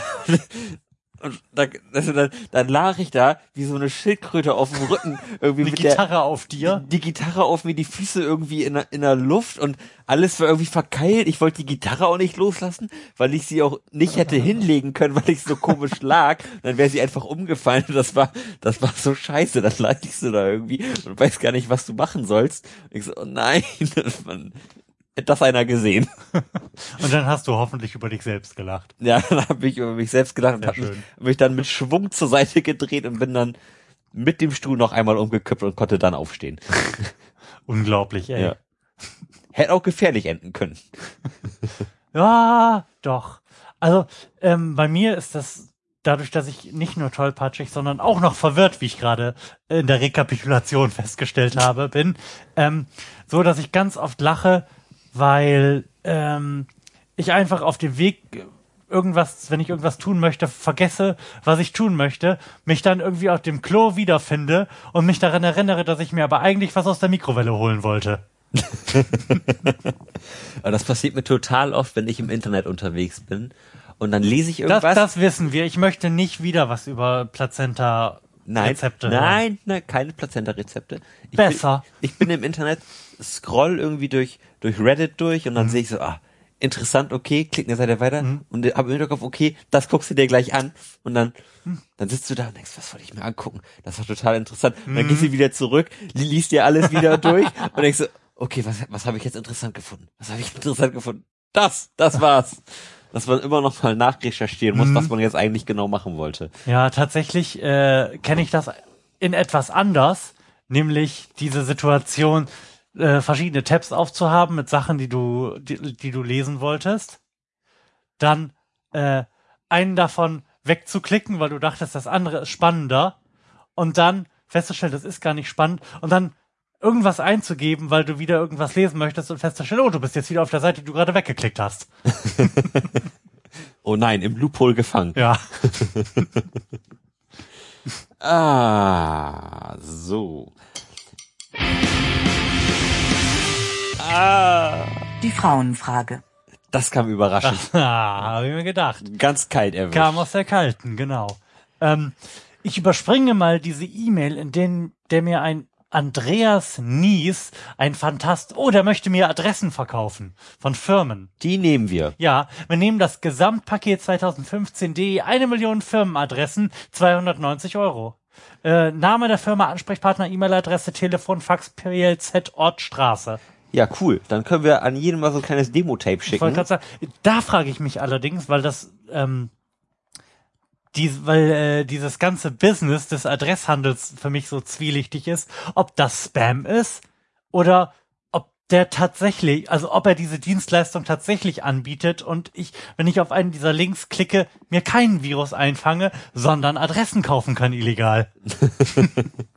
Und da, also dann, dann lag ich da wie so eine Schildkröte auf dem Rücken *laughs* irgendwie Die mit Gitarre auf der dir. die Gitarre auf mir, die Füße irgendwie in der, in der Luft und alles war irgendwie verkeilt. Ich wollte die Gitarre auch nicht loslassen, weil ich sie auch nicht hätte *laughs* hinlegen können, weil ich so komisch lag. Und dann wäre sie einfach umgefallen und das war, das war so scheiße. Dann lagst du da irgendwie und weißt gar nicht, was du machen sollst. Und ich so, oh nein, *laughs* man, hätte das einer gesehen. *laughs* Und dann hast du hoffentlich über dich selbst gelacht. Ja, *laughs* dann habe ich über mich selbst gedacht und Sehr habe mich, hab mich dann mit Schwung zur Seite gedreht und bin dann mit dem Stuhl noch einmal umgekippt und konnte dann aufstehen. *laughs* Unglaublich, ey. Ja. Hätte auch gefährlich enden können. Ja, doch. Also ähm, bei mir ist das dadurch, dass ich nicht nur tollpatschig, sondern auch noch verwirrt, wie ich gerade in der Rekapitulation festgestellt habe, bin, ähm, so dass ich ganz oft lache, weil ähm, ich einfach auf dem Weg irgendwas, wenn ich irgendwas tun möchte, vergesse, was ich tun möchte, mich dann irgendwie auf dem Klo wiederfinde und mich daran erinnere, dass ich mir aber eigentlich was aus der Mikrowelle holen wollte. *laughs* Aber das passiert mir total oft, wenn ich im Internet unterwegs bin und dann lese ich Das, irgendwas. das wissen wir. Ich möchte nicht wieder was über Plazenta nein, Rezepte nein, nein, keine Plazenta-Rezepte. Ich Besser. Bin, ich bin im Internet, scroll irgendwie durch, durch Reddit durch Mhm. und dann sehe ich so, ah, interessant, okay, klick eine Seite weiter und habe im Hinterkopf, okay, das guckst du dir gleich an und dann, Mhm. dann sitzt du da und denkst, was wollte ich mir angucken? Das war total interessant. Mhm. dann gehst du wieder zurück, li- liest dir alles wieder *laughs* durch und denkst so, okay, was, was habe ich jetzt interessant gefunden? Was habe ich *laughs* interessant gefunden? Das, das war's. Dass man immer noch mal nachrecherchieren muss, Mhm. was man jetzt eigentlich genau machen wollte. Ja, tatsächlich äh, kenne ich das in etwas anders, nämlich diese Situation, äh, verschiedene Tabs aufzuhaben mit Sachen, die du, die, die du lesen wolltest, dann äh, einen davon wegzuklicken, weil du dachtest, das andere ist spannender, und dann festzustellen, das ist gar nicht spannend, und dann irgendwas einzugeben, weil du wieder irgendwas lesen möchtest und festzustellen, oh, du bist jetzt wieder auf der Seite, die du gerade weggeklickt hast. *laughs* Oh nein, im Loophole gefangen. Ja. *laughs* Ah, so. Ah, Die Frauenfrage. das kam überraschend. *laughs* Ah, habe ich mir gedacht. Ganz kalt erwischt. Kam aus der Kalten, genau. Ähm, ich überspringe mal diese E-Mail, in den, der mir ein Andreas Nies, ein Fantast, oh, der möchte mir Adressen verkaufen von Firmen. Die nehmen wir. Ja, wir nehmen das Gesamtpaket 2015.de, eine Million Firmenadressen, 290 Euro. Äh, Name der Firma, Ansprechpartner, E-Mail-Adresse, Telefon, Fax, PLZ, Ort, Straße. Ja, cool. Dann können wir an jedem mal so ein kleines Demo-Tape Ich schicken. gerade sagen, da frage ich mich allerdings, weil das, ähm, die, weil äh, dieses ganze Business des Adresshandels für mich so zwielichtig ist, ob das Spam ist oder ob der tatsächlich, also ob er diese Dienstleistung tatsächlich anbietet und ich, wenn ich auf einen dieser Links klicke, mir keinen Virus einfange, sondern Adressen kaufen kann illegal. *laughs* *laughs*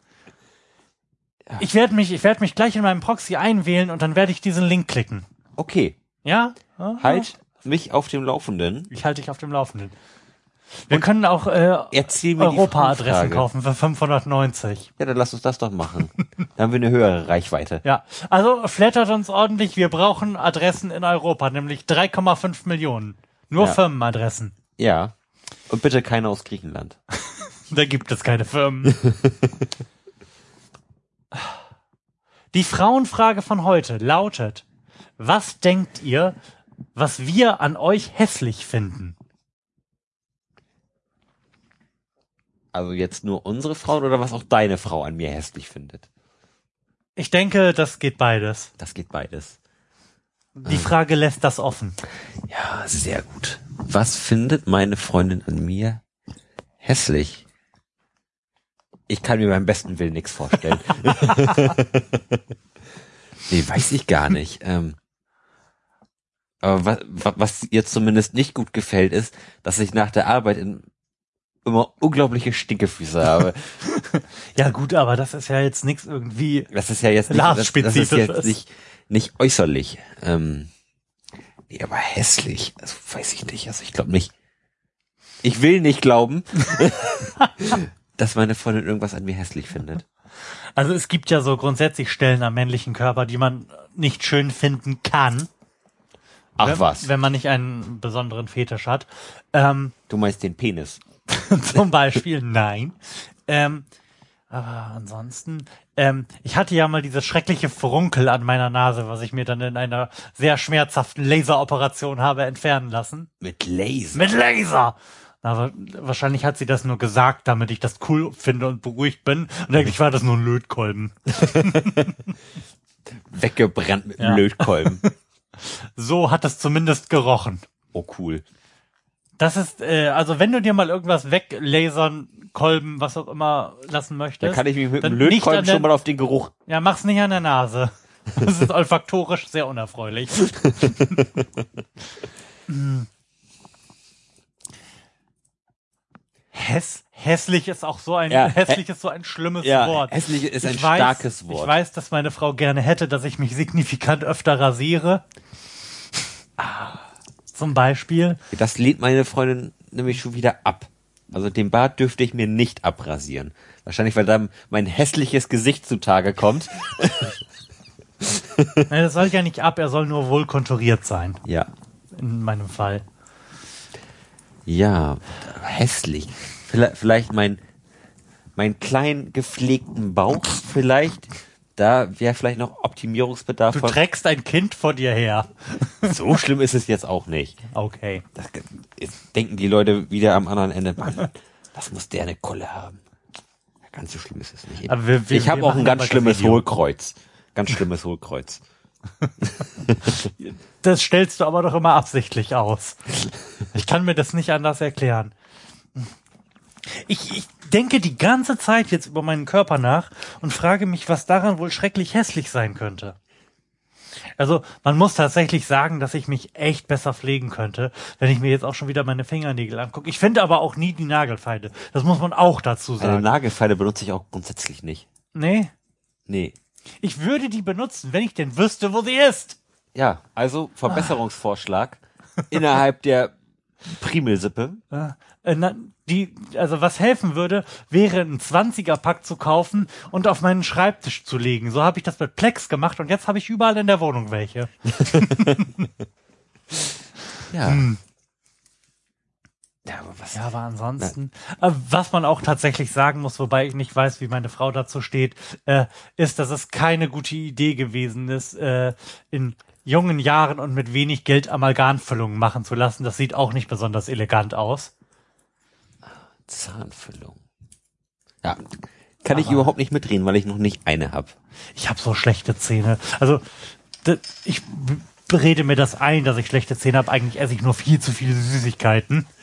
Ich werde mich, ich werde mich gleich in meinem Proxy einwählen und dann werde ich diesen Link klicken. Okay. Ja? Aha. Halt mich auf dem Laufenden. Ich halte dich auf dem Laufenden. Wir können auch äh, Europa-Adressen kaufen für 590. Ja, dann lass uns das doch machen. Dann haben wir eine höhere Reichweite. Ja, also flattert uns ordentlich. Wir brauchen Adressen in Europa, nämlich 3,5 Millionen. Nur Ja. Firmenadressen. Ja. Und bitte keine aus Griechenland. *laughs* Da gibt es keine Firmen. *laughs* Die Frauenfrage von heute lautet, was denkt ihr, was wir an euch hässlich finden? Also jetzt nur unsere Frauen oder was auch deine Frau an mir hässlich findet. Ich denke, das geht beides. Das geht beides. Die Frage lässt das offen. Ja, sehr gut. Was findet meine Freundin an mir hässlich? Ich kann mir beim besten Willen nichts vorstellen. *laughs* nee, weiß ich gar nicht. Ähm, aber was, was ihr zumindest nicht gut gefällt, ist, dass ich nach der Arbeit in, immer unglaubliche Stinkefüße habe. *laughs* Ja gut, aber das ist ja jetzt nichts irgendwie. Das ist ja jetzt nicht, das, das ist jetzt nicht, nicht äußerlich. Ähm, nee, aber hässlich. Also weiß ich nicht. Also ich glaube nicht. Ich will nicht glauben, *laughs* dass meine Freundin irgendwas an mir hässlich findet. Also es gibt ja so grundsätzlich Stellen am männlichen Körper, die man nicht schön finden kann, Ach wenn, was. wenn man nicht einen besonderen Fetisch hat. Ähm, Du meinst den Penis. *laughs* zum Beispiel nein. Ähm, aber ansonsten, ähm, ich hatte ja mal dieses schreckliche Furunkel an meiner Nase, was ich mir dann in einer sehr schmerzhaften Laseroperation habe entfernen lassen. Mit Laser. Mit Laser! Aber wahrscheinlich hat sie das nur gesagt, damit ich das cool finde und beruhigt bin. Und eigentlich war das nur ein Lötkolben. *laughs* Weggebrannt mit Ja. einem Lötkolben. *laughs* So hat es zumindest gerochen. Oh cool. Das ist, äh, also wenn du dir mal irgendwas weglasern, Kolben, was auch immer lassen möchtest. Da kann ich mich mit dann dem Lötkolben der- schon mal auf den Geruch. Ja, mach's nicht an der Nase. Das ist *laughs* olfaktorisch sehr unerfreulich. Hm. Häss, hässlich ist auch so ein Ja, hässlich ist so ein schlimmes Ja, Wort. hässlich ist ein weiß, starkes Wort. Ich weiß, dass meine Frau gerne hätte, dass ich mich signifikant öfter rasiere. Ah, Zum Beispiel. Das lehnt meine Freundin nämlich schon wieder ab. Also den Bart dürfte ich mir nicht abrasieren. Wahrscheinlich, weil dann mein hässliches Gesicht zutage kommt. *laughs* Nein, das soll ja nicht ab, er soll nur wohl konturiert sein. Ja. In meinem Fall. Ja, hässlich. Vielleicht, vielleicht mein, mein klein gepflegten Bauch vielleicht. Da wäre vielleicht noch Optimierungsbedarf. Du von- trägst ein Kind vor dir her. so schlimm ist es jetzt auch nicht. Okay. Das, jetzt denken die Leute wieder am anderen Ende, Mann, das muss der eine Kolle haben. Ganz so schlimm ist es nicht. Wir- wir- ich habe auch ein ganz schlimmes. Hohlkreuz. Ganz schlimmes Hohlkreuz. *laughs* Das stellst du aber doch immer absichtlich aus. Ich kann mir das nicht anders erklären. Ich, ich denke die ganze Zeit jetzt über meinen Körper nach und frage mich, was daran wohl schrecklich hässlich sein könnte. Also man muss tatsächlich sagen, dass ich mich echt besser pflegen könnte, wenn ich mir jetzt auch schon wieder meine Fingernägel angucke. Ich finde aber auch nie die Nagelfeile. Das muss man auch dazu Eine sagen. Nagelfeile benutze ich auch grundsätzlich nicht. nee, Nee. Ich würde die benutzen, wenn ich denn wüsste, wo sie ist. Ja, also Verbesserungsvorschlag innerhalb der Primelsippe. Ja, äh, na, die, also was helfen würde, wäre ein 20er-Pack zu kaufen und auf meinen Schreibtisch zu legen. So habe ich das mit Plex gemacht und jetzt habe ich überall in der Wohnung welche. *laughs* Ja. Hm. Ja, aber was? Ja, aber ansonsten, äh, was man auch tatsächlich sagen muss, wobei ich nicht weiß, wie meine Frau dazu steht, äh, ist, dass es keine gute Idee gewesen ist, äh, in jungen Jahren und mit wenig Geld Amalgamfüllungen machen zu lassen. Das sieht auch nicht besonders elegant aus. Zahnfüllung. Ja. Kann ich Aber- überhaupt nicht mitreden, weil ich noch nicht eine habe. Ich habe so schlechte Zähne. Also ich rede mir das ein, dass ich schlechte Zähne habe. Eigentlich esse ich nur viel zu viele Süßigkeiten. *laughs*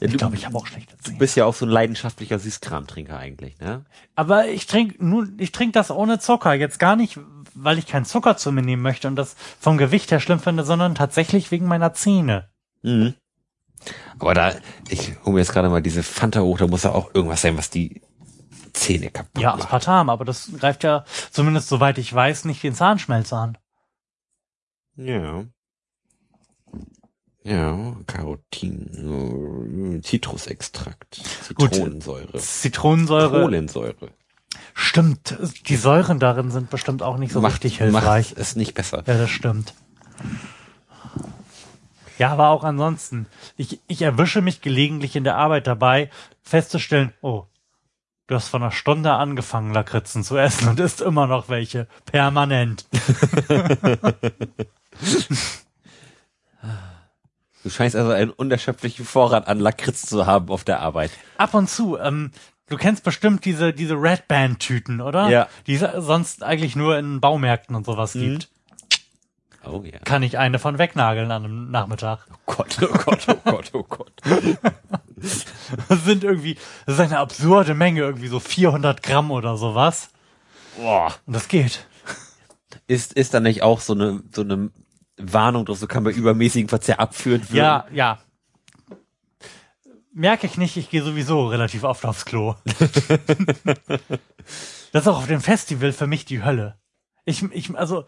Ich glaube, ich habe auch schlechte Du Zähne. bist ja auch so ein leidenschaftlicher Süßkramtrinker eigentlich, ne? Aber ich trinke nur, ich trinke das ohne Zucker. Jetzt gar nicht, weil ich keinen Zucker zu mir nehmen möchte und das vom Gewicht her schlimm finde, sondern tatsächlich wegen meiner Zähne. Mhm. Aber da, ich hole mir jetzt gerade mal diese Fanta hoch, da muss ja auch irgendwas sein, was die Zähne kaputt Ja, macht. Aspartam, aber das greift ja, zumindest soweit ich weiß, nicht den Zahnschmelz an. Ja. Ja, Carotin, äh, Zitrusextrakt, Gut. Zitronensäure, Zitronensäure. Kohlensäure. Stimmt, die Säuren darin sind bestimmt auch nicht so richtig hilfreich. Macht es nicht besser. Ja, das stimmt. Ja, aber auch ansonsten. Ich, ich erwische mich gelegentlich in der Arbeit dabei, festzustellen, oh, du hast vor einer Stunde angefangen, Lakritzen zu essen und isst immer noch welche. Permanent. *laughs* *laughs* Du scheinst also einen unerschöpflichen Vorrat an Lakritz zu haben auf der Arbeit. Ab und zu, ähm, du kennst bestimmt diese, diese Red Band Tüten, oder? Ja. Die es sonst eigentlich nur in Baumärkten und sowas gibt. Oh ja. Kann ich eine von wegnageln an einem Nachmittag. Oh Gott, oh Gott, oh Gott, oh Gott. *laughs* Das sind irgendwie, das ist eine absurde Menge, irgendwie so 400 Gramm oder sowas. Boah. Und das geht. Ist, ist da nicht auch so eine, so eine Warnung drauf, so kann bei übermäßigem Verzehr abführend werden? Ja, ja. Merke ich nicht, ich gehe sowieso relativ oft aufs Klo. *laughs* das ist auch auf dem Festival für mich die Hölle. Ich, ich, also,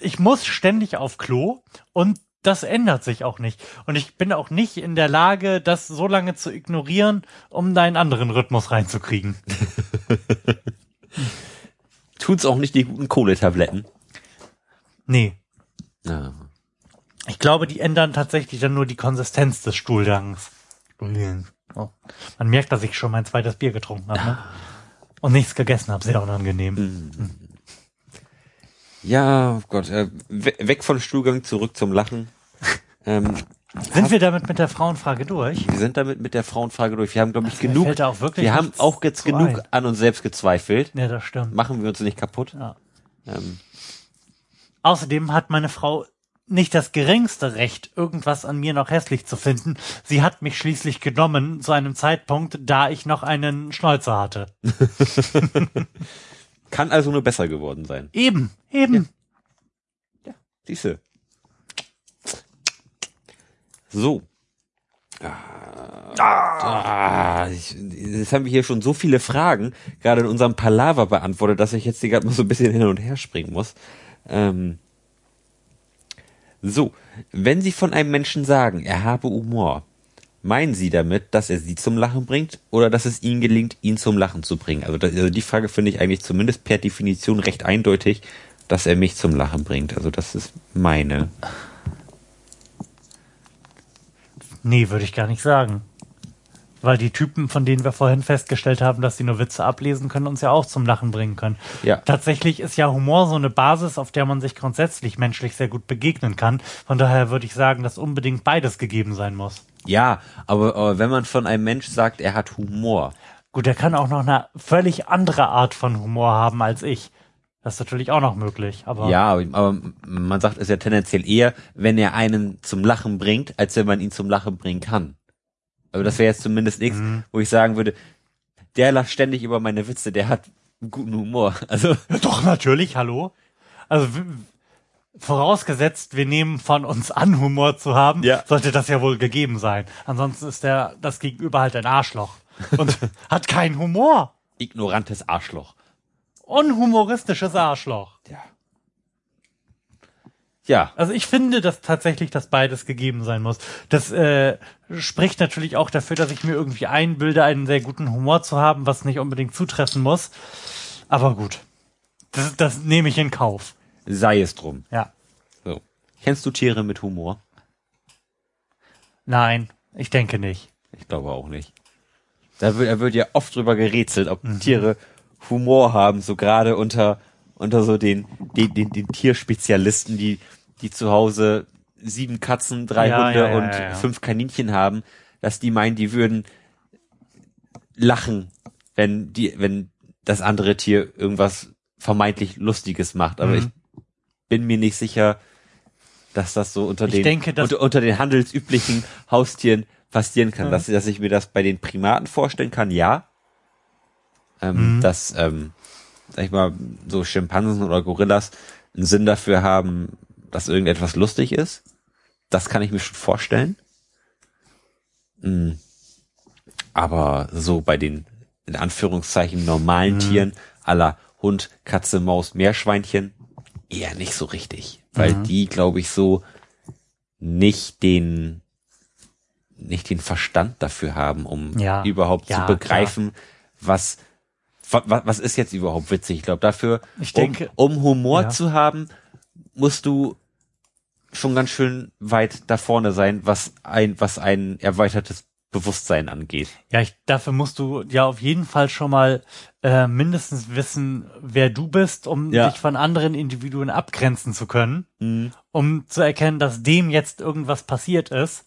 ich muss ständig auf Klo und das ändert sich auch nicht. Und ich bin auch nicht in der Lage, das so lange zu ignorieren, um da einen anderen Rhythmus reinzukriegen. *laughs* Tut's auch nicht die guten Kohletabletten. Nee. Ja. Ich glaube, die ändern tatsächlich dann nur die Konsistenz des Stuhlgangs. Oh. Man merkt, dass ich schon mein zweites Bier getrunken habe. Ne? Und nichts gegessen habe. Sehr unangenehm. Ja, oh Gott, äh, we weg von Stuhlgang, zurück zum Lachen. *laughs* Ähm, Sind wir damit mit der Frauenfrage durch? wir sind damit mit der Frauenfrage durch. Wir haben, glaube ich, Also, genug. wir haben auch jetzt genug ein. an uns selbst gezweifelt. Ja, das stimmt. Machen wir uns nicht kaputt. Ja. Ähm, Außerdem hat meine Frau nicht das geringste Recht, irgendwas an mir noch hässlich zu finden. Sie hat mich schließlich genommen zu einem Zeitpunkt, da ich noch einen Schnäuzer hatte. *laughs* Kann also nur besser geworden sein. Eben, eben. Siehste. So. Ah, ich, jetzt haben wir hier schon so viele Fragen, gerade in unserem Palaver beantwortet, dass ich jetzt hier gerade mal so ein bisschen hin und her springen muss. Ähm, so, wenn Sie von einem Menschen sagen, er habe Humor, meinen Sie damit, dass er Sie zum Lachen bringt oder dass es Ihnen gelingt, ihn zum Lachen zu bringen? Also, das, also die Frage finde ich eigentlich zumindest per Definition recht eindeutig, dass er mich zum Lachen bringt. Also das ist meine. Nee, würde ich gar nicht sagen. Weil die Typen, von denen wir vorhin festgestellt haben, dass sie nur Witze ablesen können, uns ja auch zum Lachen bringen können. Ja. Tatsächlich ist ja Humor so eine Basis, auf der man sich grundsätzlich menschlich sehr gut begegnen kann. Von daher würde ich sagen, dass unbedingt beides gegeben sein muss. Ja, aber, aber wenn man von einem Mensch sagt, er hat Humor, Gut, er kann auch noch eine völlig andere Art von Humor haben als ich. Das ist natürlich auch noch möglich, aber ja, aber, aber man sagt es ja tendenziell eher, wenn er einen zum Lachen bringt, als wenn man ihn zum Lachen bringen kann. Also das wäre jetzt zumindest nichts, Mhm. wo ich sagen würde, der lacht ständig über meine Witze, der hat einen guten Humor. *laughs* Also Doch, natürlich, hallo. Also vorausgesetzt, wir nehmen von uns an, Humor zu haben, Ja. sollte das ja wohl gegeben sein. Ansonsten ist der das Gegenüber halt ein Arschloch und *laughs* hat keinen Humor. ignorantes Arschloch. Unhumoristisches Arschloch. Ja. Ja, Also ich finde, dass tatsächlich das beides gegeben sein muss. Das äh, spricht natürlich auch dafür, dass ich mir irgendwie einbilde, einen sehr guten Humor zu haben, was nicht unbedingt zutreffen muss. Aber gut, das, das nehme ich in Kauf. sei es drum. Ja. So. Kennst du Tiere mit Humor? Nein, ich denke nicht. Ich glaube auch nicht. Da wird, da wird ja oft drüber gerätselt, ob Tiere Humor haben, so gerade unter, unter so den, den, den, den Tierspezialisten, die, die zu Hause sieben Katzen, drei Ja, Hunde ja, und ja, fünf Kaninchen haben, dass die meinen, die würden lachen, wenn die, wenn das andere Tier irgendwas vermeintlich Lustiges macht. Aber Mhm. ich bin mir nicht sicher, dass das so unter Ich den, denke, unter, unter den handelsüblichen Haustieren passieren kann. Mhm. Dass, dass ich mir das bei den Primaten vorstellen kann, ja. Ähm, Mhm. Dass, ähm, sag ich mal, so Schimpansen oder Gorillas einen Sinn dafür haben, dass irgendetwas lustig ist. Das kann ich mir schon vorstellen. Mm. Aber so bei den, in Anführungszeichen, normalen Tieren, aller Hund, Katze, Maus, Meerschweinchen, eher nicht so richtig. Weil die, glaube ich, so nicht den, nicht den Verstand dafür haben, um Ja. überhaupt Ja, zu begreifen, was, wa, wa- was ist jetzt überhaupt witzig. Ich glaube, dafür, Ich denke- um, um Humor Ja. zu haben, musst du schon ganz schön weit da vorne sein, was ein, was ein erweitertes Bewusstsein angeht. Ja, ich, dafür musst du ja auf jeden Fall schon mal äh, mindestens wissen, wer du bist, um Ja. dich von anderen Individuen abgrenzen zu können, um zu erkennen, dass dem jetzt irgendwas passiert ist.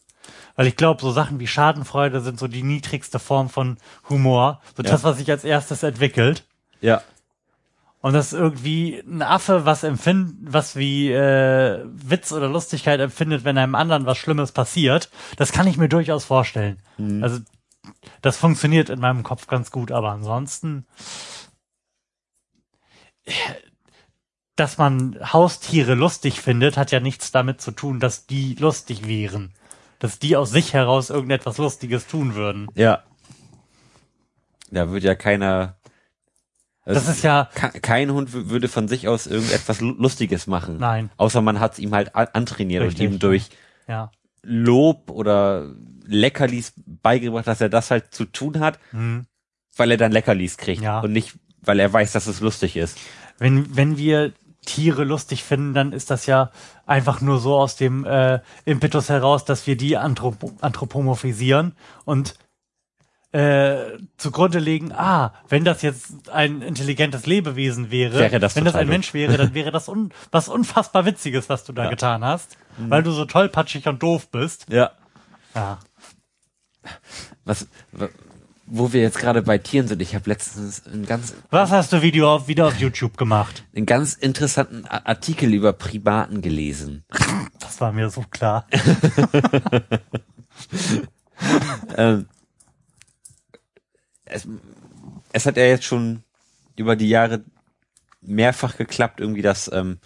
Weil ich glaube, so Sachen wie Schadenfreude sind so die niedrigste Form von Humor, so Ja. das, was sich als erstes entwickelt. Ja. Und das ist irgendwie ein Affe, was empfindet, was wie äh, Witz oder Lustigkeit empfindet, wenn einem anderen was Schlimmes passiert, das kann ich mir durchaus vorstellen. Also das funktioniert in meinem Kopf ganz gut, aber ansonsten, dass man Haustiere lustig findet, hat ja nichts damit zu tun, dass die lustig wären. Dass die aus sich heraus irgendetwas Lustiges tun würden. Ja. Da wird ja keiner. Das ist ja, ke- kein Hund würde von sich aus irgendetwas Lu- Lustiges machen. Nein. Außer man hat es ihm halt antrainiert Richtig. und ihm durch ja. Lob oder Leckerlis beigebracht, dass er das halt zu tun hat, weil er dann Leckerlis kriegt Ja. und nicht, weil er weiß, dass es lustig ist. wenn, wenn wir Tiere lustig finden, dann ist das ja einfach nur so aus dem äh, Impetus heraus, dass wir die anthropo anthropomorphisieren und äh, zugrunde legen, ah, wenn das jetzt ein intelligentes Lebewesen wäre, Wäre das wenn das ein Mensch wäre, dann *laughs* wäre das un was unfassbar Witziges, was du da Ja. getan hast, weil du so tollpatschig und doof bist. Ja. Ja. Was, wa- wo wir jetzt gerade bei Tieren sind, ich habe letztens einen ganz, Was hast du Video auf, wieder auf YouTube gemacht? einen ganz interessanten A- Artikel über Primaten gelesen. Das war mir so klar. *laughs* ähm, es, es hat ja jetzt schon über die Jahre mehrfach geklappt, irgendwie, dass ähm,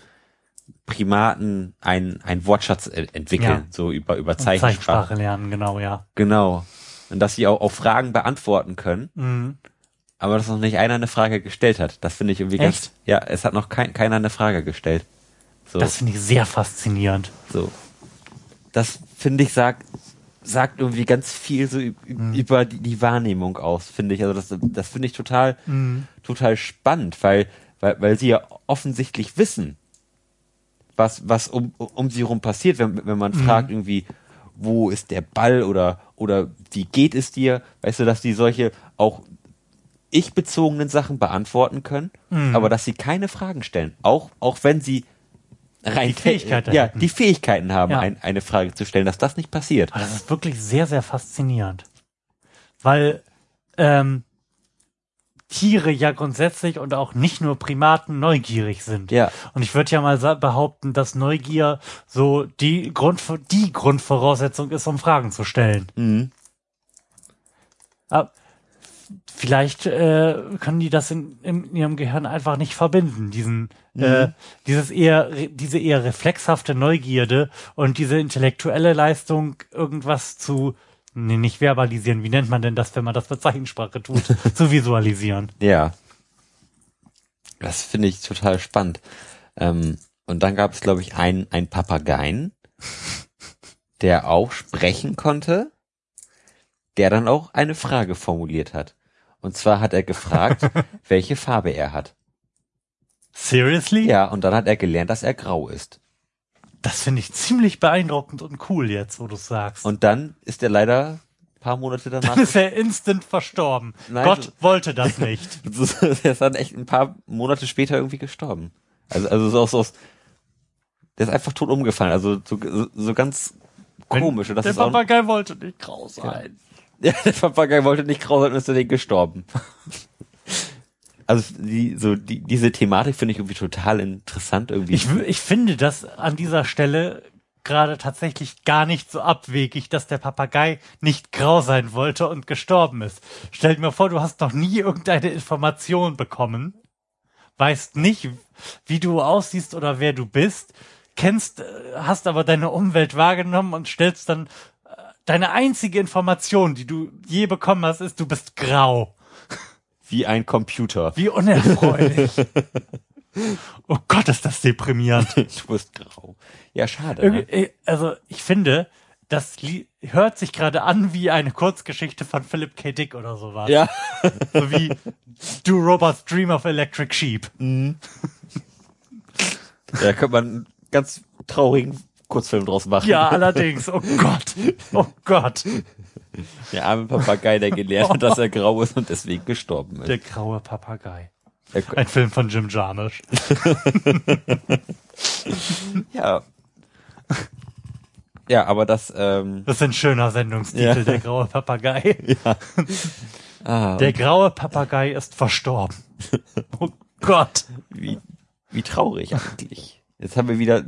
Primaten ein, ein Wortschatz e- entwickeln, Ja. so über, über Zeichensprache. Zeichensprache lernen, genau, ja. Genau. Und dass sie auch, auch Fragen beantworten können, Mhm. aber dass noch nicht einer eine Frage gestellt hat. Das finde ich irgendwie ganz. Echt? Ja, es hat noch kein, keiner eine Frage gestellt. So, Das finde ich sehr faszinierend. so. Das finde ich sagt, sagt irgendwie ganz viel so Mhm. über die, die Wahrnehmung aus, finde ich. Also das, das finde ich total, Mhm. total spannend, weil, weil, weil sie ja offensichtlich wissen, was, was um, um sie rum passiert, wenn, wenn man fragt irgendwie, wo ist der Ball oder, oder wie geht es dir? Weißt du, dass die solche auch ich-bezogenen Sachen beantworten können, aber dass sie keine Fragen stellen. Auch, auch wenn sie rein Die Fähigkeit ja, die Fähigkeiten haben, Ja. ein, eine Frage zu stellen, dass das nicht passiert. Aber das ist wirklich sehr, sehr faszinierend. Weil ähm, Tiere ja grundsätzlich und auch nicht nur Primaten neugierig sind. Ja. Und ich würde ja mal behaupten, dass Neugier so die, Grund, die Grundvoraussetzung ist, um Fragen zu stellen. Mhm. Aber vielleicht äh, können die das in, in ihrem Gehirn einfach nicht verbinden, diesen äh, dieses eher diese eher reflexhafte Neugierde und diese intellektuelle Leistung irgendwas zu nee, nicht verbalisieren. Wie nennt man denn das, wenn man das mit Zeichensprache tut? *laughs* zu visualisieren. Ja. Das finde ich total spannend. Ähm, und dann gab es, glaube ich, einen, einen Papageien, *laughs* der auch sprechen konnte, der dann auch eine Frage formuliert hat. Und zwar hat er gefragt, *laughs* welche Farbe er hat. Seriously? Ja, und dann hat er gelernt, dass er grau ist. Das finde ich ziemlich beeindruckend und cool jetzt, wo du sagst. Und dann ist er leider ein paar Monate danach. dann ist er instant verstorben. Nein, Gott so- wollte das nicht. *laughs* der ist dann echt ein paar Monate später irgendwie gestorben. Also, also so aus, aus der ist einfach tot umgefallen. Also so, so, so ganz komisch. Der Papagei wollte nicht grau sein. ja, *laughs* der Papagei wollte nicht grau sein und ist deswegen gestorben. *laughs* Also die, so die, diese Thematik finde ich irgendwie total interessant irgendwie. Ich, ich finde das an dieser Stelle gerade tatsächlich gar nicht so abwegig, dass der Papagei nicht grau sein wollte und gestorben ist. Stell dir mal vor, du hast noch nie irgendeine Information bekommen, weißt nicht, wie du aussiehst oder wer du bist, kennst, hast aber deine Umwelt wahrgenommen und stellst dann äh, deine einzige Information, die du je bekommen hast, ist, du bist grau. Wie ein Computer. Wie unerfreulich. *laughs* oh Gott, ist das deprimierend. Du bist grau. Ja, schade. Ne? äh, Also ich finde, das hört sich gerade an wie eine Kurzgeschichte von Philip K. Dick oder sowas. Ja. *laughs* So wie Do Robots Dream of Electric Sheep. Da könnte man einen ganz traurigen Kurzfilm draus machen. Ja, allerdings. Oh Gott. Oh Gott. *laughs* *laughs* Der arme Papagei, der gelernt hat, dass er grau ist und deswegen gestorben ist. Der graue Papagei. Ein Film von Jim Jarmusch. *laughs* ja. Ja, aber das, ähm, Das ist ein schöner Sendungstitel, Ja. der graue Papagei. *laughs* ah, Der graue Papagei ist verstorben. Oh Gott. wie, wie traurig eigentlich. Jetzt haben wir wieder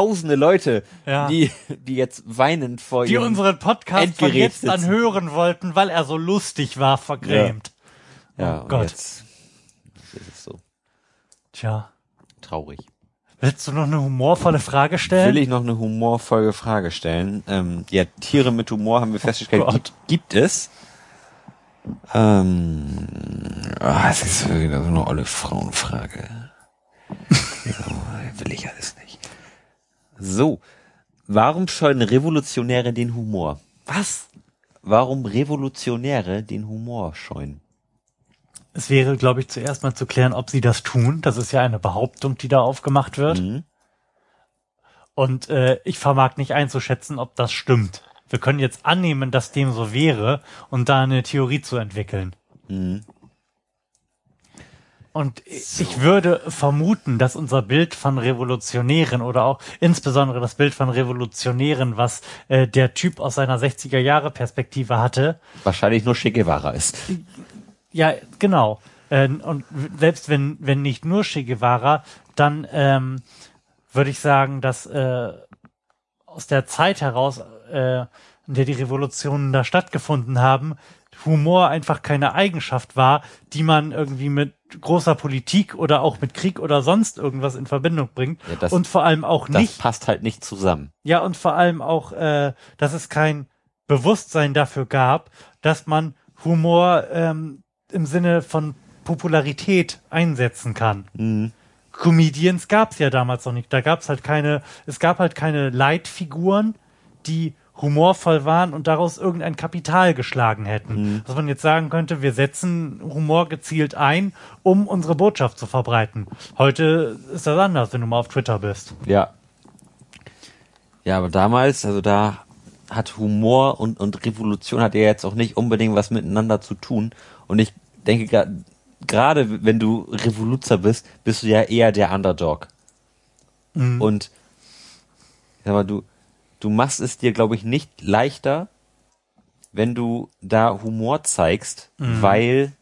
tausende Leute, Ja. die, die jetzt weinend vor Die unseren Podcast von Endgerät jetzt an sitzen. hören wollten, weil er so lustig war, vergrämt. ja, oh und Gott. Jetzt ist es so Tja. traurig. Willst du noch eine humorvolle Frage stellen? Will ich noch eine humorvolle Frage stellen? Ähm, ja, Tiere mit Humor haben wir festgestellt, Oh Gott. gibt, gibt es. Ähm, ah, es ist wieder so eine olle Frauenfrage. *laughs* will ich alles. So, warum scheuen Revolutionäre den Humor? Was? Warum Revolutionäre den Humor scheuen? Es wäre, glaube ich, zuerst mal zu klären, ob sie das tun. Das ist ja eine Behauptung, die da aufgemacht wird. Mhm. Und äh, ich vermag nicht einzuschätzen, ob das stimmt. Wir können jetzt annehmen, dass dem so wäre und da eine Theorie zu entwickeln. Mhm. Und ich würde vermuten, dass unser Bild von Revolutionären oder auch insbesondere das Bild von Revolutionären, was äh, der Typ aus seiner 60er Jahre Perspektive hatte, Wahrscheinlich nur Che Guevara ist. Ja, genau. Äh, und selbst wenn, wenn nicht nur Che Guevara, dann ähm, würde ich sagen, dass äh, aus der Zeit heraus äh, in der die Revolutionen da stattgefunden haben, Humor einfach keine Eigenschaft war, die man irgendwie mit großer Politik oder auch mit Krieg oder sonst irgendwas in Verbindung bringt. Ja, das- und vor allem auch Das nicht passt halt nicht zusammen. ja, und vor allem auch, äh, dass es kein Bewusstsein dafür gab, dass man Humor ähm, im Sinne von Popularität einsetzen kann. Mhm. Comedians gab's ja damals noch nicht. Da gab's halt keine, es gab halt keine Leitfiguren, die humorvoll waren und daraus irgendein Kapital geschlagen hätten. Dass man jetzt sagen könnte, wir setzen Humor gezielt ein, um unsere Botschaft zu verbreiten. Heute ist das anders, wenn du mal auf Twitter bist. Ja. Ja, aber damals, also da hat Humor und, und Revolution hat ja jetzt auch nicht unbedingt was miteinander zu tun. Und ich denke, gerade wenn du Revoluzer bist, bist du ja eher der Underdog. Und sag mal, du, du machst es dir, glaube ich, nicht leichter, wenn du da Humor zeigst, weil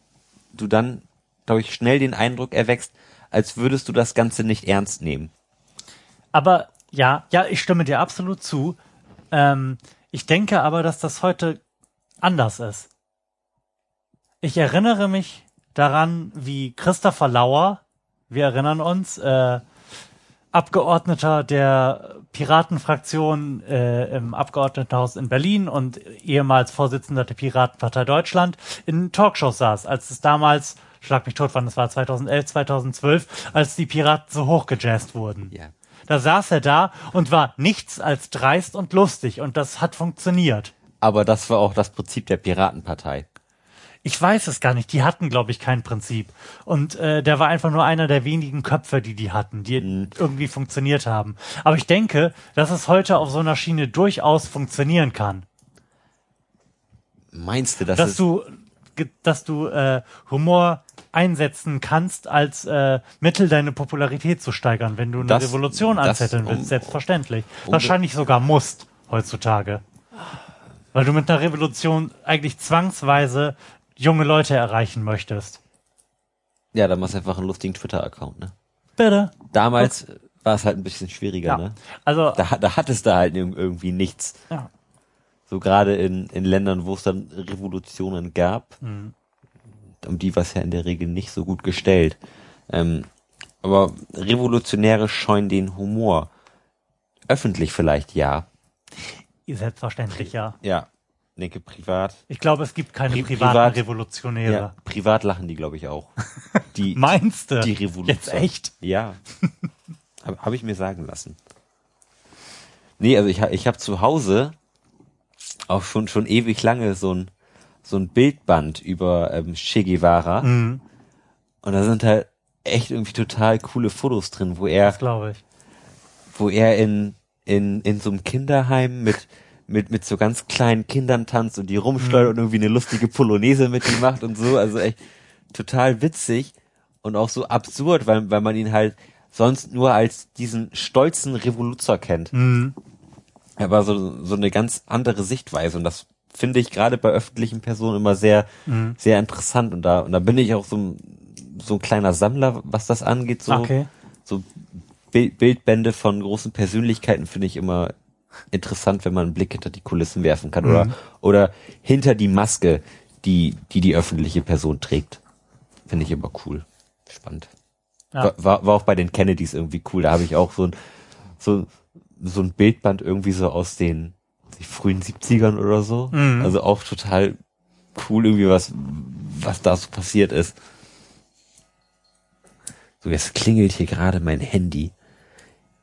du dann, glaube ich, schnell den Eindruck erwächst, als würdest du das Ganze nicht ernst nehmen. Aber ja, ja, ich stimme dir absolut zu. Ähm, ich denke aber, dass das heute anders ist. Ich erinnere mich daran, wie Christopher Lauer, wir erinnern uns, äh, Abgeordneter der Piratenfraktion äh, im Abgeordnetenhaus in Berlin und ehemals Vorsitzender der Piratenpartei Deutschland in Talkshows saß, als es damals, schlag mich tot, wann es war, 2011, 2012, als die Piraten so hochgejazzt wurden. Ja. Da saß er da und war nichts als dreist und lustig und das hat funktioniert. Aber das war auch das Prinzip der Piratenpartei. Ich weiß es gar nicht. Die hatten, glaube ich, kein Prinzip. Und äh, der war einfach nur einer der wenigen Köpfe, die die hatten, die irgendwie funktioniert haben. Aber ich denke, dass es heute auf so einer Schiene durchaus funktionieren kann. Meinst du, dass, dass du, dass du äh, Humor einsetzen kannst als äh, Mittel, deine Popularität zu steigern, wenn du eine Das- Revolution anzetteln um- willst, selbstverständlich. um- Wahrscheinlich sogar musst heutzutage. Weil du mit einer Revolution eigentlich zwangsweise junge Leute erreichen möchtest. ja, dann machst du einfach einen lustigen Twitter-Account, ne? Bitte. Damals war es halt ein bisschen schwieriger, Ja. ne? Also, Da, da hattest du halt irg- irgendwie nichts. ja. So gerade in, in Ländern, wo es dann Revolutionen gab, Mhm. um die war es ja in der Regel nicht so gut gestellt. Ähm, aber Revolutionäre scheuen den Humor. Öffentlich vielleicht ja. selbstverständlich, ja. Ja. Denke privat. Ich glaube, es gibt keine Pri- privaten privat- Revolutionäre. Ja, privat lachen die, glaube ich, auch. *laughs* Die, Meinst du? die Revolution. Jetzt echt? Ja. *laughs* Habe hab ich mir sagen lassen. Nee, also ich, ich habe zu Hause auch schon, schon ewig lange so ein, so ein Bildband über ähm, Che Guevara. Mhm, Und da sind halt echt irgendwie total coole Fotos drin, wo er, das glaube ich. wo er in, in, in so einem Kinderheim mit, mit, mit so ganz kleinen Kindern tanzt und die rumsteuert und irgendwie eine lustige Polonaise mit ihm macht und so. Also echt total witzig und auch so absurd, weil, weil man ihn halt sonst nur als diesen stolzen Revoluzer kennt. Mhm. Aber so, so eine ganz andere Sichtweise und das finde ich gerade bei öffentlichen Personen immer sehr, Mhm. sehr interessant und da, und da bin ich auch so ein, so ein kleiner Sammler, was das angeht, so Okay. so Bild, Bildbände von großen Persönlichkeiten finde ich immer interessant, wenn man einen Blick hinter die Kulissen werfen kann oder, oder hinter die Maske, die, die die öffentliche Person trägt. Finde ich immer cool. Spannend. Ja. War, war, auch bei den Kennedys irgendwie cool. Da habe ich auch so ein, so, so ein Bildband irgendwie so aus den frühen 70ern oder so. Mhm. Also auch total cool irgendwie was, was da so passiert ist. So, jetzt klingelt hier gerade mein Handy.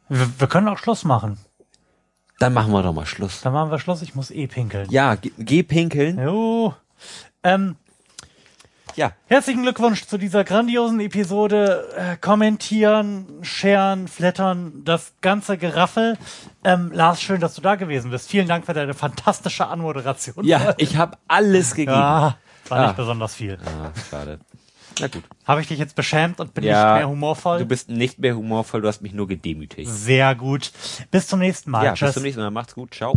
Wir, wir können auch Schluss machen. Dann machen wir doch mal Schluss. Dann machen wir Schluss. Ich muss eh pinkeln. Ja, geh, geh pinkeln. Jo. Ähm, Ja, herzlichen Glückwunsch zu dieser grandiosen Episode. Äh, kommentieren, sharen, flattern, das ganze Geraffel. Ähm, Lars, schön, dass du da gewesen bist. Vielen Dank für deine fantastische Anmoderation. ja, ich habe alles *laughs* gegeben. Ja, war nicht Ah. besonders viel. Ah, schade. Na gut. Habe ich dich jetzt beschämt und bin Ja, nicht mehr humorvoll? Du bist nicht mehr humorvoll, du hast mich nur gedemütigt. Sehr gut. Bis zum nächsten Mal. Ja, Tschüss. bis zum nächsten Mal. Macht's gut. Ciao.